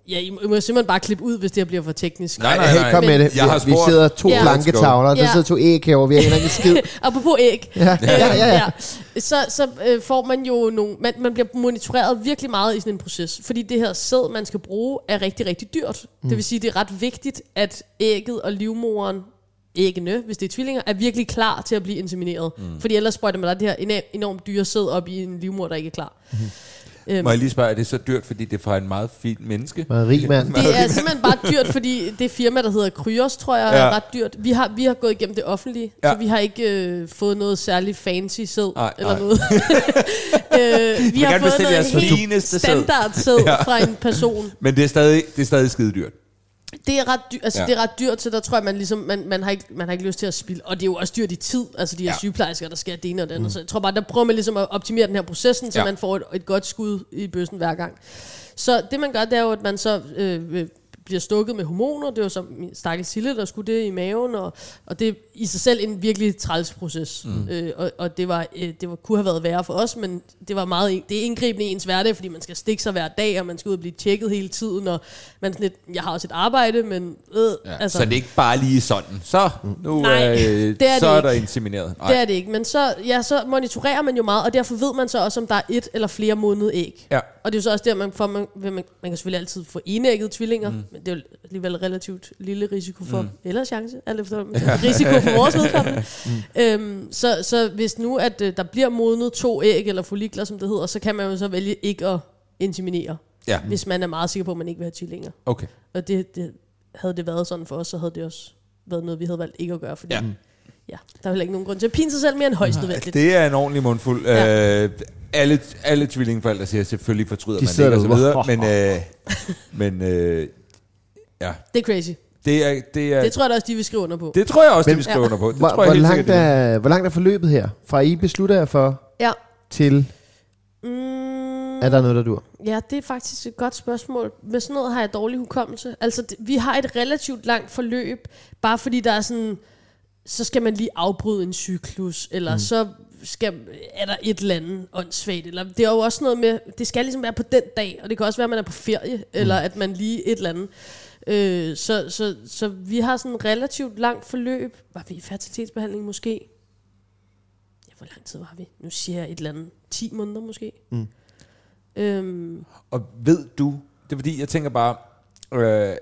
ja, I må, I må simpelthen bare klippe ud, hvis det her bliver for teknisk. Nej, nej, hey, nej. kom med det. Jeg har vi sidder to Ja. blanke tavler, der Ja. sidder to æg herovre, vi har ikke engang skid. Apropos æg. Ja, ja, ja. ja. Så, så øh, får man jo nogle... Man, man bliver monitoreret virkelig meget i sådan en proces. Fordi det her sæd, man skal bruge, er rigtig, rigtig dyrt. Mm. Det vil sige, det er ret vigtigt, at ægget og livmoren æggene, hvis det er tvillinger, er virkelig klar til at blive insemineret. Mm. Fordi ellers sprøjter man da det her enormt, enormt dyre sæd op i en livmor, der ikke er klar. Mm. Øhm, Må jeg lige spørge, er det så dyrt, fordi det er fra en meget fin menneske? Er rig mand. det er simpelthen bare dyrt, fordi det firma, der hedder Kryos, tror jeg, ja. Er ret dyrt. Vi har, vi har gået igennem det offentlige, ja. Så vi har ikke øh, fået noget særligt fancy sæd eller nej. noget. øh, vi har fået noget helt standard sæd ja. fra en person. Men det er stadig, det er stadig skide dyrt. Det er ret dyrt, altså Ja. det er ret dyrt, så der tror jeg, man ligesom, man, man, har ikke, man har ikke lyst til at spille. Og det er jo også dyrt i tid, altså de her Ja. sygeplejersker, der skal det ene og det andet. Mm. Så jeg tror bare, der prøver man ligesom at optimere den her processen, så Ja. ja. man får et, et godt skud i bøssen hver gang. Så det man gør, det er jo, at man så øh, øh, bliver stukket med hormoner. Det jo så min stakkels Sille, der skulle det i maven, og, og det er i sig selv en virkelig træls proces. Mm. Øh, og, og det, var, øh, det var, kunne have været værre for os, men det var meget det er indgribende i ens hverdag, fordi man skal stikke sig hver dag, og man skal ud og blive tjekket hele tiden, og man sådan lidt, jeg har også et arbejde, men øh, Ja. altså, Så det er ikke bare lige sådan. Så, nu Nej, er, det er så det er der insemineret. Nej. det er det ikke. Men så, ja, så monitorerer man jo meget, og derfor ved man så også, om der er et eller flere modnede æg. Ja. Og det er jo så også der, man, får, man, man, man kan selvfølgelig altid få enæggede tvillinger, mm. Det er alligevel relativt lille risiko for, mm. eller chance, alt efter, risiko for vores vedkommende. mm. øhm, så, så hvis nu, at øh, der bliver modnet to æg, eller follikler, som det hedder, så kan man jo så vælge ikke at inseminere, Ja, hvis man er meget sikker på, at man ikke vil have tvillinger. okay. Og det, det, havde det været sådan for os, så havde det også været noget, vi havde valgt ikke at gøre, fordi Ja. ja, ja der er heller ikke nogen grund til at pine sig selv mere end højst nødvendigt. Det er en ordentlig mundfuld. Ja. Øh, alle, alle tvillingforældre siger, selvfølgelig fortryder De man ikke, og så videre. Men, øh, men øh, ja, Det er crazy. det er, det er, Det tror jeg da også, de vil skrive under på. det tror jeg også, Men- det vi skriver Ja. under på. Det Hvor, tror jeg hvor, helt langt sikkert, det er. er, hvor langt er forløbet her? Fra I beslutter jer for Ja. til, Mm, er der noget, der dur? ja, det er faktisk et godt spørgsmål. Med sådan noget har jeg dårlig hukommelse. Altså, det, vi har et relativt langt forløb, bare fordi der er sådan, så skal man lige afbryde en cyklus, eller mm. så skal, er der et eller andet åndssvagt, eller det er jo også noget med, det skal ligesom være på den dag, og det kan også være, at man er på ferie, mm. eller at man lige et eller andet. Øh, så, så, så vi har sådan et relativt langt forløb. Var vi i fertilitetsbehandling måske? Ja, hvor lang tid var vi? Nu siger jeg et eller andet. 10 måneder måske. Mm. Øhm, Og ved du, det er fordi, jeg tænker bare, øh,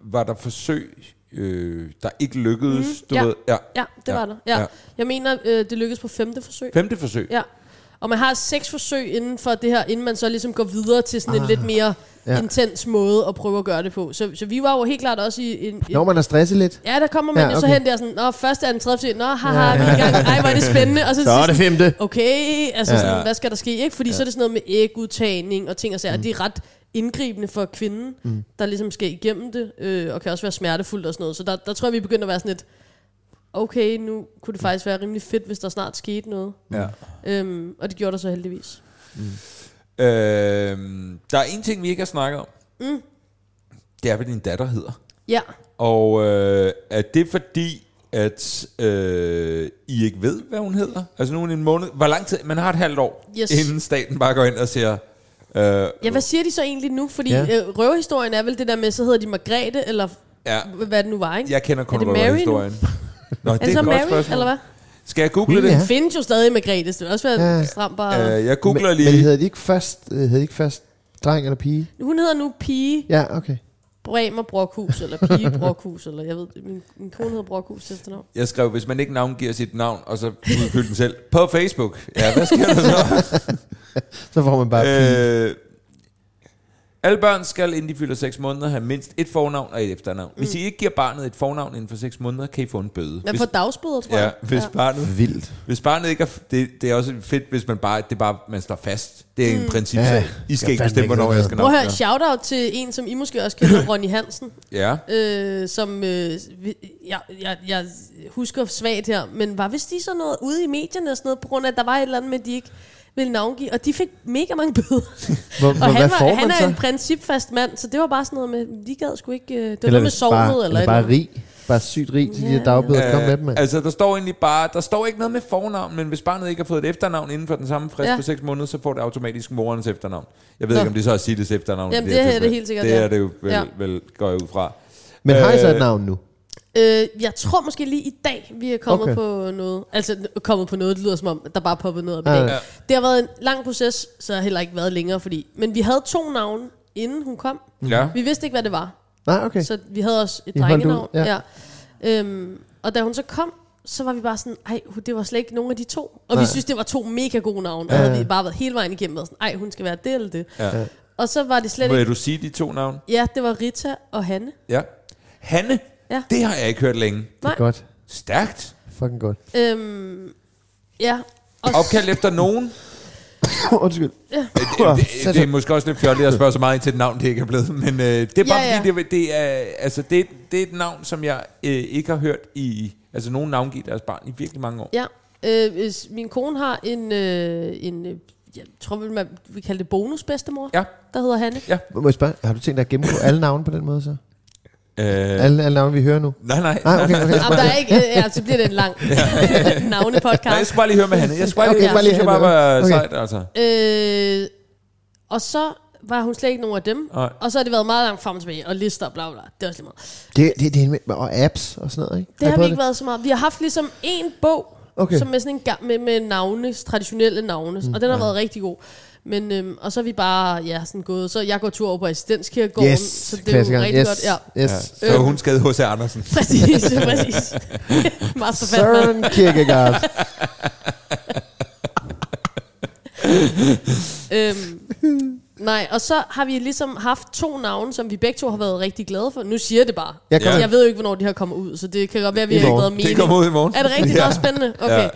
var der forsøg, øh, der ikke lykkedes? Mhm, du ja. ved, ja. ja, det Ja, var der. Ja. ja. Ja. Jeg mener, øh, det lykkedes på femte forsøg. Femte forsøg. Ja. Og man har seks forsøg inden for det her, inden man så ligesom går videre til sådan en lidt mere Ja. ja. intens måde at prøve at gøre det på. Så, så vi var jo helt klart også i en... Når man er stresset lidt? Ja, der kommer man Ja, ja, jo så okay. hen der sådan, Nå, første, anden, tredje forsøg, Nå, haha, vi er i gang. Ej, hvor er det spændende. Og så, Så er det femte. okay, altså Ja. ja. sådan, hvad skal der ske? Ikke? Fordi ja. så er det sådan noget med ægudtagning og ting og sager. Mm. Det er ret indgribende for kvinden, mm. der ligesom skal igennem det, øh, og kan også være smertefuldt og sådan noget. Så der, der tror jeg, vi begynder at være sådan lidt, okay, nu kunne det faktisk være rimelig fedt, hvis der snart skete noget. Ja. Øhm, og det gjorde der så heldigvis. Øh, der er en ting, vi ikke har snakket om. Mm. Det er, hvad din datter hedder. Ja, Og øh, er det fordi, at øh, I ikke ved, hvad hun hedder? Altså nu er en måned. Hvor lang tid? Man har et halvt år, Yes. inden staten bare går ind og siger... Øh, ja hvad siger de så egentlig nu? Fordi Ja. øh, røverhistorien er vel det der med, så hedder de Margrethe, eller ja, hvad det nu var, ikke? jeg kender kun Er det. Nå, er det, så Mary, eller hvad? Skal jeg google det? Ja. Det findes jo stadig Margrethe, så det vil også være Ja. stramt bare... Øh, jeg googler men, lige. Men hedder de ikke først, øh, hedder de ikke først dreng eller pige? Hun hedder nu Pige Ja, okay. Bremer Brokhus, eller Pige Brokhus, eller jeg ved, min, min kone hedder Brokhus til efternavn. Jeg skrev, hvis man ikke navngiver sit navn, og så udfylde den selv. På Facebook. Ja, hvad sker der så? Så får man bare pige. Alle børn skal, inden de fylder 6 måneder, have mindst et fornavn og et efternavn. Hvis I ikke giver barnet et fornavn inden for 6 måneder, kan I få en bøde. Hvis, får dagsbøder, tror ja, jeg. hvis, Barnet, Vildt. hvis barnet ikke er... Det, det er også fedt, hvis man bare, det er bare, man står fast. Det er en princip. Ja. Ja. I skal Jeg ikke bestemme, hvornår jeg skal Prøv at høre, shout-out til en, som I måske også kender, Ronny Hansen. Ja. øh, som øh, jeg, jeg, jeg husker svagt her, men var vist de sådan noget ude i medierne og sådan noget, på grund af, at der var et eller andet med, de ikke ville navngive, og de fik mega mange bøder. Hvor, og han, var, får han man er så? en principfast mand, så det var bare sådan noget med, de gad sgu ikke, øh, det var eller noget med sovnet, bare, eller, eller et bare rig. Bare sygt rig til de Ja, der dagbøder. Kom med dem, mand. altså, der står egentlig bare, der står ikke noget med fornavn, men hvis barnet ikke har fået et efternavn inden for den samme frist Ja. på 6 måneder, så får det automatisk morens efternavn. Jeg ved Nå. ikke, om det så er Silles efternavn. Jamen, her det er det helt sikkert, Det er det jo vel, Ja. vel går jeg ud fra. Men har I så et Øh, navn nu? Øh, jeg tror måske lige i dag, vi er kommet Okay. på noget. Altså, kommet på noget, det lyder som om, der bare poppet noget op i dag. ja. Det har været en lang proces, så har heller ikke været længere, fordi... Men vi havde to navne, inden hun kom. Ja. Vi vidste ikke, hvad det var. Nej, okay. Så vi havde også et I drengenavn. ud, ja. Ja. Øhm, og da hun så kom, så var vi bare sådan, ej, det var slet ikke nogen af de to. Og Nej. vi synes, det var to mega gode navne. Og Ja, havde ja. vi bare været hele vejen igennem og sådan, ej, hun skal være det eller det. Ja. Og så var det slet Må ikke... du sige de to navne? Ja, det var Rita og Hanne. Ja. Hanne, Ja. det har jeg ikke hørt længe. Det Nej. er godt. Stærkt. Fucking godt. Øhm, ja. Og Opkaldt efter nogen. Undskyld. Det, det, det, er måske også lidt fjollet at spørge så meget ind til et navn, det ikke er blevet. Men øh, det er bare Ja, ja. fordi, det, det, er, altså, det, det er et navn, som jeg øh, ikke har hørt i... Altså nogen navngive deres barn i virkelig mange år. Ja, øh, hvis min kone har en, øh, en øh, jeg tror, vi man vi kalde det bonusbedstemor, Ja. der hedder Hanne. Ja. Må jeg spørge, har du tænkt dig at gennemgå alle navne på den måde så? Øh, Alle, alle navne, vi hører nu? nej, nej. Nej, okay, okay. Jamen, der er ikke, ja, så bliver det en lang navnepodcast. Nej, jeg skal bare lige høre med Hanne. Jeg skal bare Okay, lige, jeg bare lige det bare var Okay. sejt, altså. Øh, og så var hun slet ikke nogen af dem. Nej. Og så har det været meget langt frem og tilbage, og lister og bla bla. Det er også lige meget. Det, det, det er med, og apps og sådan noget, ikke? Det har vi ikke været så meget. Vi har haft ligesom en bog, Okay. som med sådan en gang med, med navne, traditionelle navne, mm, og den har været rigtig god. Men, øhm, og så er vi bare, ja, sådan gået. Så jeg går tur over på assistenskirkegården, Yes, så det er jo rigtig yes. godt. Ja. Yes. Ja. Så hun skade H.C. Andersen. Præcis, præcis. Masterfatman. Søren Kierkegaard. øhm, nej, og så har vi ligesom haft to navne, som vi begge to har været rigtig glade for. Nu siger jeg det bare. Jeg Altså, jeg ved jo ikke, hvornår de her kommer ud, så det kan godt være, at vi har ikke været mening. Det kommer ud i morgen. Er det rigtigt? Ja. Ja. spændende? Okay.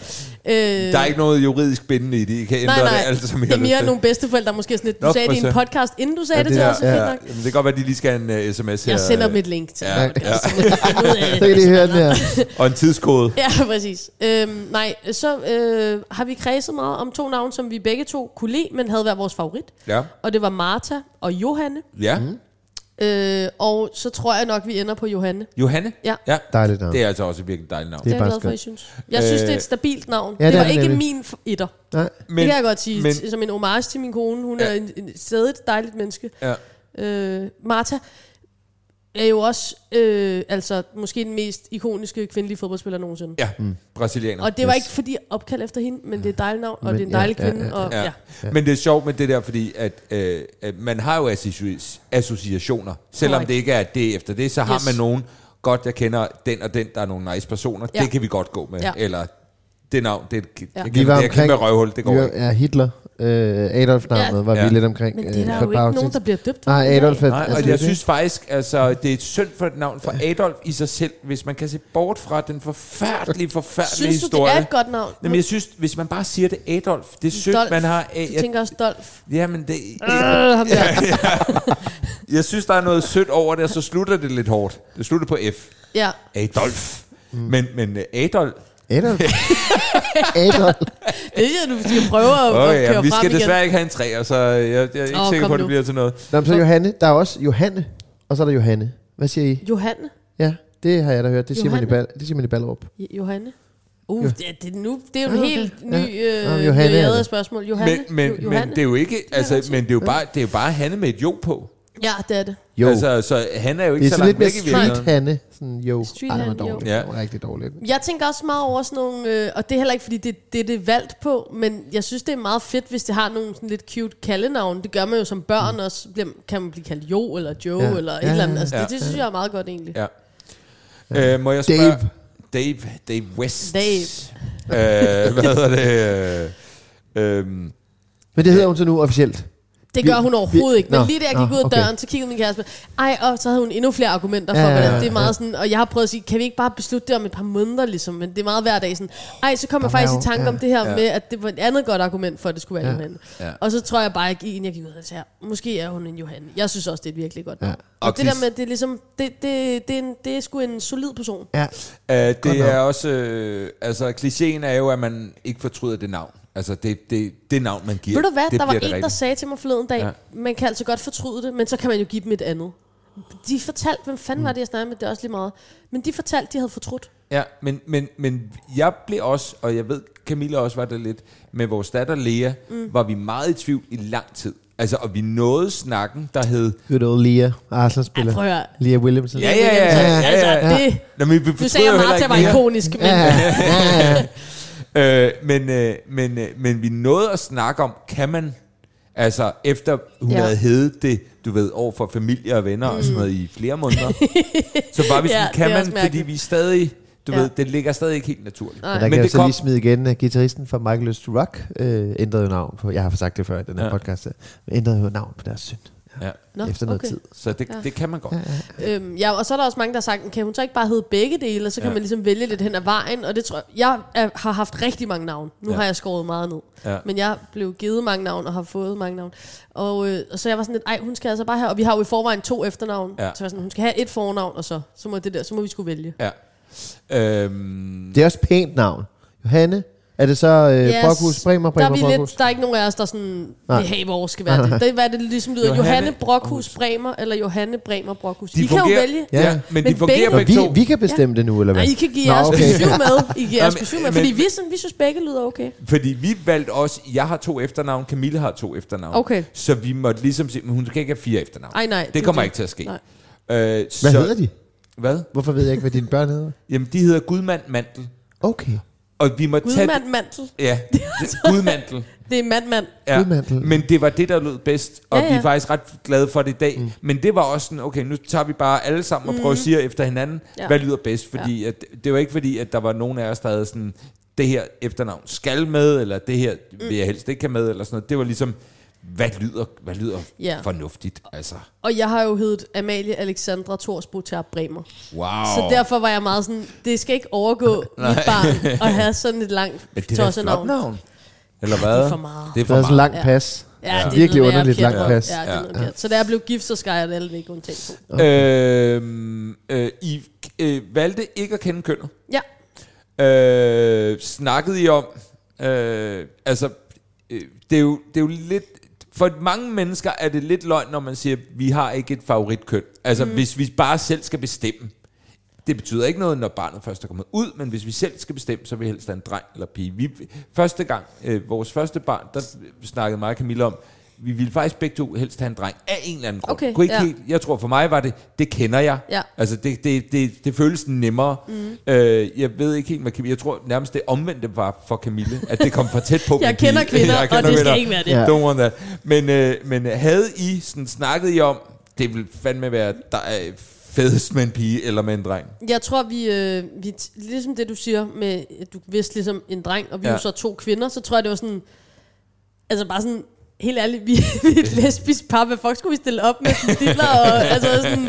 Øh, Der er ikke noget juridisk bindende i det. I kan ændre Nej, nej. det alt, som I det er mere til. nogle bedsteforældre, der måske sådan lidt, du Nå, sagde det i en podcast, inden du sagde Ja, det det til er- os, så fedt ja. nok. Jamen, det kan godt være, at de lige skal have en uh, sms her. Jeg sender dem et link til Ja, podcast, ja. af Så kan de høre den her. Og en tidskode. Ja, præcis. Øhm, nej, så øh, har vi kredset meget om to navne, som vi begge to kunne lide, men havde været vores favorit. Ja. Og det var Martha og Johanne. Ja. Mm. Øh, og så tror jeg nok, vi ender på Johanne. Johanne? Ja. ja. Dejligt navn. Det er altså også et virkelig dejligt navn. Det er bare jeg glad for. I synes. Jeg synes, Øh, det er et stabilt navn. ja, det, det er var det ikke nemlig. min etter. Nej. Men, det kan jeg godt sige, men- som en homage til min kone. Hun Ja. er en, en stadigt dejligt menneske. Ja. Øh, Martha er jo også øh, altså måske den mest ikoniske kvindelige fodboldspiller nogensinde. Ja, mm. brasilianer. Og det var Yes. ikke fordi opkald efter hende, men det er et dejligt navn, og Men det er en ja, dejlig ja, kvinde. ja, Og, Ja. ja. ja. Men det er sjovt med det der, fordi at, øh, at man har jo associ- associationer. Selvom Korrekt. det ikke er det efter det, så har Yes. man nogen, godt jeg kender den og den, der er nogle nice personer. Ja. Det kan vi godt gå med. Ja. Eller det navn, det, det, Ja. det, Vi det, var det er omkring- kæmpe røvhul, det går Vi var, ikke. ja, Hitler, øh, Adolf-navnet, Ja. var Ja. vi lidt omkring. Men det øh, er der for jo et ikke nogen, siden. der bliver døbt. Nej. Adolf er... Nej, altså, og det er jeg det. synes faktisk, altså, det er et synd for et navn for Adolf i sig selv, hvis man kan se bort fra den forfærdelige, forfærdelige Synes du, historie. det er et godt navn? Jamen, jeg synes, hvis man bare siger det Adolf, det er synd, man har... Du Jeg, tænker også Dolf. jamen, det, Øh, ham der. jeg synes, der er noget sødt over det, og så slutter det lidt hårdt. Det slutter på F. Ja. Adolf. Men, men øh, Adolf, Adolf. Adolf. Det synes jeg, du skal prøve at, okay, at køre ja, vi skal igen. desværre ikke have en træer, så jeg, jeg er ikke Åh, sikker på, at det nu. bliver til noget. Nå, men så Johanne. Der er også Johanne, og så er der Johanne. Hvad siger I? Johanne? Ja, det har jeg da hørt. Det siger, man i, Johanne. Bal- det siger man i Ballerup. Johanne? Uh, Jo. det, er- det, er nu, det er jo en Ah, okay. helt Ja. ny øh, Nå, men Johanne er det. spørgsmål. Johanne? Men, men, Jo- men Johanne? det er jo ikke, altså, men det er jo bare, det er jo bare Hanne med et jo på. Ja, det er det. Jo. Altså, så han er jo ikke det er så sådan langt lidt mere væk i street virkeligheden. Hanne. Sådan, jo. Street Ej, det var dårligt. Ja. Det var rigtig dårligt. Jeg tænker også meget over sådan nogle, øh, og det er heller ikke, fordi det, det er det valgt på, men jeg synes, det er meget fedt, hvis det har nogle sådan lidt cute kaldenavn. Det gør man jo som børn også. Bliver, kan man blive kaldt Jo eller Joe Ja. ja. eller et Ja, eller andet. ja, Altså, ja. det, det synes jeg er meget godt egentlig. Ja. Øh, må jeg spørge? Dave. Dave. Dave West. Dave. Øh, hvad hedder det? Øh, øhm, Men det hedder hun så nu officielt. Det gør hun overhovedet vi- ikke. Men Nå, lige da jeg gik nå, ud af okay. døren, så kiggede min kæreste med, ej, og så havde hun endnu flere argumenter for, Ja, ja, ja, hvordan det er meget ja. sådan, og jeg har prøvet at sige, kan vi ikke bare beslutte det om et par måneder, ligesom, men det er meget hver dag sådan, ej, så kom jeg faktisk i tanke ja. om det her Ja. med, at det var et andet godt argument for, at det skulle være Ja. ja. Johanne. Ja. Og så tror jeg bare, at inden jeg gik ud og sagde, måske er hun en Johanne. Jeg synes også, det er et virkelig godt Ja. navn. Og Og det der med, det er ligesom, det, det, det, er, en, det er sgu en solid person. Ja. Godt det nok. er også... Øh, altså, klichéen er jo, at man ikke fortryder det navn. Altså, det, det, det navn, man giver. Ved du hvad, det der var en, der sagde til mig forleden dag, Ja. ja. man kan altså godt fortryde det, men så kan man jo give dem et andet. De fortalte, hvem fanden Mm. var det, jeg snakkede med, det er også lige meget. Men de fortalte, de havde fortrudt. Ja, men, men, men jeg blev også, og jeg ved, Camilla også var der lidt, med vores datter Lea, mm. var vi meget i tvivl i lang tid. Altså, og vi nåede snakken, der hed... Good old Leah, Ja, Arsenal-spiller. prøv at høre. Leah Williamson. Ja, ja, ja. ja, ja, Altså, ja. det, Nå, men vi du sagde, jo at heller Martha ikke var ikonisk, men Ja, ja, ja. Øh, men, øh, men, øh, men vi nåede at snakke om, kan man, altså efter hun ja. Havde heddet det, du ved, over for familie og venner mm. og sådan noget i flere måneder, så var vi sådan, Ja, kan man, fordi vi stadig, du Ja. ved, det ligger stadig ikke helt naturligt. Nej. Der Men kan jeg det så kom- lige smide igen, at gitarristen fra Michael Rock øh, ændrede jo navn på, jeg har sagt det før i den her Ja. podcast, men ændrede jo navn på deres søn, Ja. Nå, efter noget okay. tid. Så det, Ja. det kan man godt. Ja, Øhm, ja, og så er der også mange, der har sagt, kan hun så ikke bare hedde begge dele, og så kan Ja. ja. man ligesom vælge lidt hen ad vejen, og det tror jeg, jeg er, har haft rigtig mange navne. Nu Ja. ja. har jeg skåret meget ned. Ja. Men jeg blev givet mange navne og har fået mange navne. Og, øh, og så jeg var sådan lidt, ej, hun skal altså bare have, og vi har jo i forvejen to efternavn. Ja. Så jeg var sådan, hun skal have et fornavn, og så, så må, det der, så må vi skulle vælge. Ja. Øhm, Det er også pænt navn. Johanne, er det så øh, Yes. Brokhus, Bremer, Der er, Bremer, vi Brokhus? lidt, der er ikke nogen af os, der sådan, Nej. vil have, hvor skal være det. Det er det ligesom lyder. Johanne Johanne, Brokhus. Bremer, eller Johanne Bremer Brokhus. De I kan jo fungerer- vælge. ja, Ja. men, men de fungerer begge- begge vi, to. vi kan bestemme det nu, eller hvad? Nej, I kan give Nå, jeres okay. besøg med. I giver jeres besøg med, men- fordi vi, sådan, vi synes begge lyder okay. Fordi vi valgte også, jeg har to efternavn, Camille har to efternavn. Okay. Så vi måtte ligesom sige, men hun skal ikke have fire efternavn. Ej, nej. det kommer er ikke til at ske. Nej. Øh, Hvad så, hedder de? Hvad? Hvorfor ved jeg ikke, hvad dine børn hedder? Jamen, de hedder Gudmand Mantel. Okay. Og vi må tage... Gudmand mantel. Ja, Gudmantel. Det er mand-mand. Ja. Gudmantel. Men det var det, der lød bedst, og Ja, vi ja. er faktisk ret glade for det i dag. Mm. Men det var også sådan, okay, nu tager vi bare alle sammen og prøver at sige efter hinanden, ja. Ja. hvad lyder bedst. Fordi at, det var ikke fordi, at der var nogen af os, der havde sådan, det her efternavn skal med, eller det her vil jeg helst ikke have med, eller sådan noget. Det var ligesom, hvad lyder, hvad lyder Ja. fornuftigt, altså. Og jeg har jo heddet Amalie Alexandra Torsbo til Bremer. Wow. Så derfor var jeg meget sådan, det skal ikke overgå mit barn at have sådan et langt det er tossenavn. navn. Eller hvad? det er for meget. Det er Det for er sådan en meget. lang Ja. pas. Ja, Ja. det er Virkelig underligt langt pas. Ja, det er Ja. Så da jeg blev gift, så skar jeg det alle væk undtagen på. Øhm, øh, I øh, valgte ikke at kende kønnet. Ja. Øh, snakkede I om, øh, altså, øh, det, er jo, det er jo lidt, for mange mennesker er det lidt løgn, når man siger, vi har ikke et favoritkøn. Altså, mm. hvis vi bare selv skal bestemme. Det betyder ikke noget, når barnet først er kommet ud, men hvis vi selv skal bestemme, så vil vi helst have en dreng eller pige. Vi, første gang, øh, vores første barn, der snakkede mig og Camilla om, vi ville faktisk begge to helst have en dreng af en eller anden grund. Okay, Kunne ikke ja. helt, jeg tror for mig var det, det kender jeg. Ja. Altså det, det, det, det føles nemmere. Mm. Øh, jeg ved ikke helt med Camille. Jeg tror nærmest det omvendte var for Camille, at det kom for tæt på. Jeg kender pige. kvinder, Jeg og kender det skal kvinder. ikke være det. Don't want that. Men, øh, men havde I sådan, snakket I om, det vil fandme være der er fedest med en pige eller med en dreng? Jeg tror, vi, øh, vi ligesom det, du siger med, at du vidste ligesom en dreng, og vi Ja. ja. jo så to kvinder, så tror jeg, det var sådan, altså bare sådan, helt ærligt, vi, vi er et lesbisk par, hvad fuck skulle vi stille op med sådan diller, og altså sådan,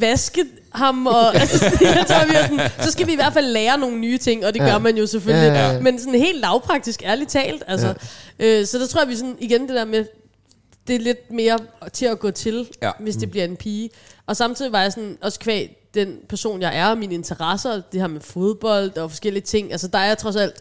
vaske ham, og altså, sådan, jeg tror, vi sådan, så skal vi i hvert fald lære nogle nye ting, og det Ja. gør man jo selvfølgelig, Ja, ja, ja. men sådan helt lavpraktisk, ærligt talt, altså, øh, så der tror jeg, vi sådan, igen det der med, det er lidt mere til at gå til, Ja. ja. hvis det bliver en pige. Og samtidig var jeg sådan, også kvæg den person, jeg er, og mine interesser, det her med fodbold og forskellige ting. Altså, der er trods alt,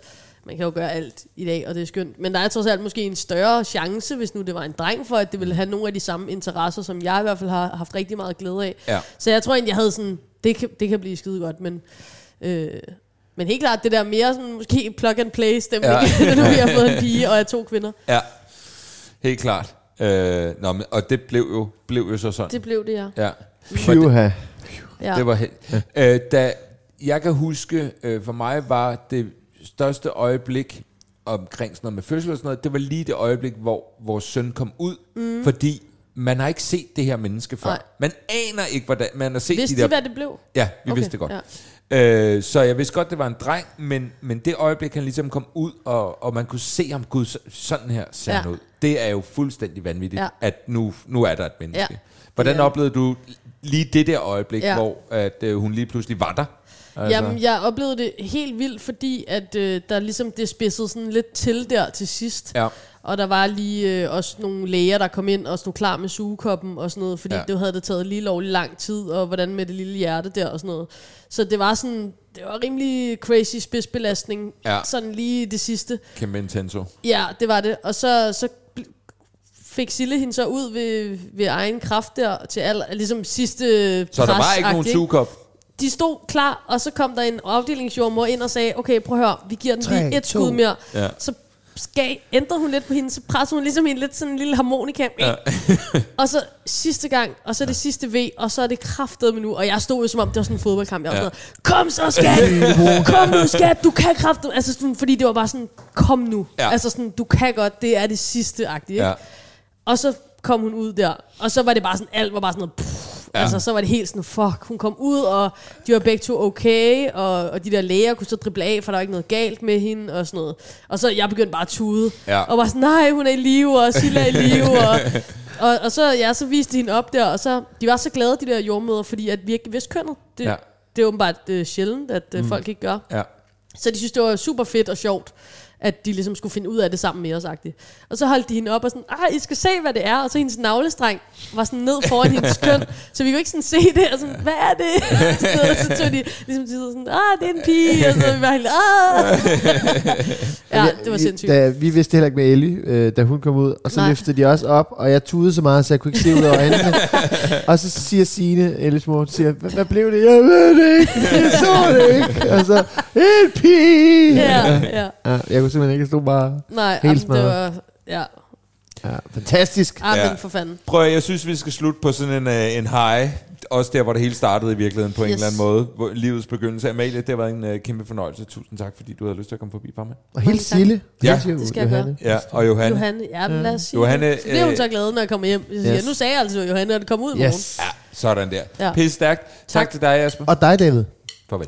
man kan jo gøre alt i dag, og det er skønt, men der er trods alt måske en større chance, hvis nu det var en dreng, for at det ville have nogle af de samme interesser, som jeg i hvert fald har haft rigtig meget glæde af. Ja. Så jeg tror egentlig, jeg havde sådan, det kan, det kan blive skide godt, men... Øh, men helt klart, det der mere sådan, måske plug and play stemning, ja. nu vi har fået en pige og er to kvinder. Ja, helt klart. Øh, nå, men, og det blev jo, blev jo så sådan. Det blev det, ja. ja. Pyha. ja. Det var helt. Øh, da jeg kan huske, øh, for mig var det største øjeblik omkring sådan noget med fødsel og sådan noget, det var lige det øjeblik, hvor vores søn kom ud, mm. fordi man har ikke set det her menneske før. Nej. Man aner ikke, hvordan man har set Vidste de der... de, hvad det blev? Ja, vi okay, vidste det godt. ja. Øh, så jeg vidste godt, det var en dreng, men, men det øjeblik, han ligesom kom ud, og, og man kunne se ham, gud, så- sådan her ser Ja. han ud. Det er jo fuldstændig vanvittigt, Ja. at nu, nu er der et menneske. Ja. Hvordan det. oplevede du lige det der øjeblik, Ja. hvor at, øh, hun lige pludselig var der? Altså. Jamen, jeg oplevede det helt vildt, fordi at øh, der ligesom det spidsede sådan lidt til der til sidst. Ja. Og der var lige øh, også nogle læger, der kom ind og stod klar med sugekoppen og sådan noget, fordi Ja. det havde det taget lige lovlig lang tid, og hvordan med det lille hjerte der og sådan noget. Så det var sådan, det var rimelig crazy spidsbelastning, Ja. sådan lige det sidste. Kæmpe intenso. Ja, det var det. Og så, så fik Sille hende så ud ved, ved egen kraft der til al, ligesom sidste Så der var ikke nogen sugekop? De stod klar, og så kom der en afdelingsjordmor ind og sagde, okay, prøv at høre, vi giver den lige Tre, et skud to. mere. Ja. Så skal, ændrede hun lidt på hende, så pressede hun ligesom en lidt sådan en lille harmonika. Ja. og så sidste gang, og så det sidste V, og så er det kraftet nu. Og jeg stod jo som om, det var sådan en fodboldkamp. Jeg var Ja. sådan, kom så skat, kom nu skat, du kan kraftet. Altså sådan, fordi det var bare sådan, kom nu. Ja. Altså sådan, du kan godt, det er det sidste agtige. ikke? Ja. Og så kom hun ud der, og så var det bare sådan, alt var bare sådan noget, pff, Ja. altså så var det helt sådan, fuck, hun kom ud, og de var begge to okay, og, og de der læger kunne så drible af, for der var ikke noget galt med hende, og sådan noget. Og så jeg begyndte bare at tude, Ja. og var sådan, nej, hun er i live, og Silla er i live, og, og, og så, ja, så viste de hende op der, og så, de var så glade, de der jordmøder, fordi at vi ikke vidste kønnet. Det, Ja. det er åbenbart uh, sjældent, at uh, folk ikke gør. Ja. Så de synes, det var super fedt og sjovt, at de ligesom skulle finde ud af det sammen med os. -agtigt. Og så holdt de hende op og sådan, ah, I skal se, hvad det er. Og så hendes navlestreng var sådan ned foran hendes køn, så vi kunne ikke sådan se det. Og sådan, hvad er det? Og så tog de ligesom de sådan, ah, det er en pige. Og så vi var helt, ah. ja, det var sindssygt. Da, vi vidste heller ikke med Ellie, øh, da hun kom ud, og så Nej. Løftede de også op, og jeg tudede så meget, så jeg kunne ikke se ud over øjnene. og så siger Signe, Ellies mor, siger, hvad, hvad blev det? Jeg ved det ikke, jeg så det ikke. Og så, en pige! Ja, ja. ja. Jeg kunne simpelthen ikke, stod bare, Nej, Helt jamen, det var, ja. ja, fantastisk. Ah, Ja. for fanden. Prøv at, jeg synes, vi skal slutte på sådan en, uh, en high. Også der, hvor det hele startede i virkeligheden på en Yes. eller anden måde. Hvor livets begyndelse. Amalie, det har været en uh, kæmpe fornøjelse. Tusind tak, fordi du havde lyst til at komme forbi, Farmand. Og helt. Sille. Ja. Det skal jeg Johanne. Ja, og Johanne. Johanne, ja, men lad os sige Johanne, det. Så bliver hun øh, så glad, når jeg kommer hjem. Jeg siger, yes. Nu sagde jeg altså Johanne, at det kom ud i morgen. Yes. Ja, sådan der. Ja. Pisse stærkt. Tak. tak Tak. til dig, Jasper. Og dig, David. Farvel.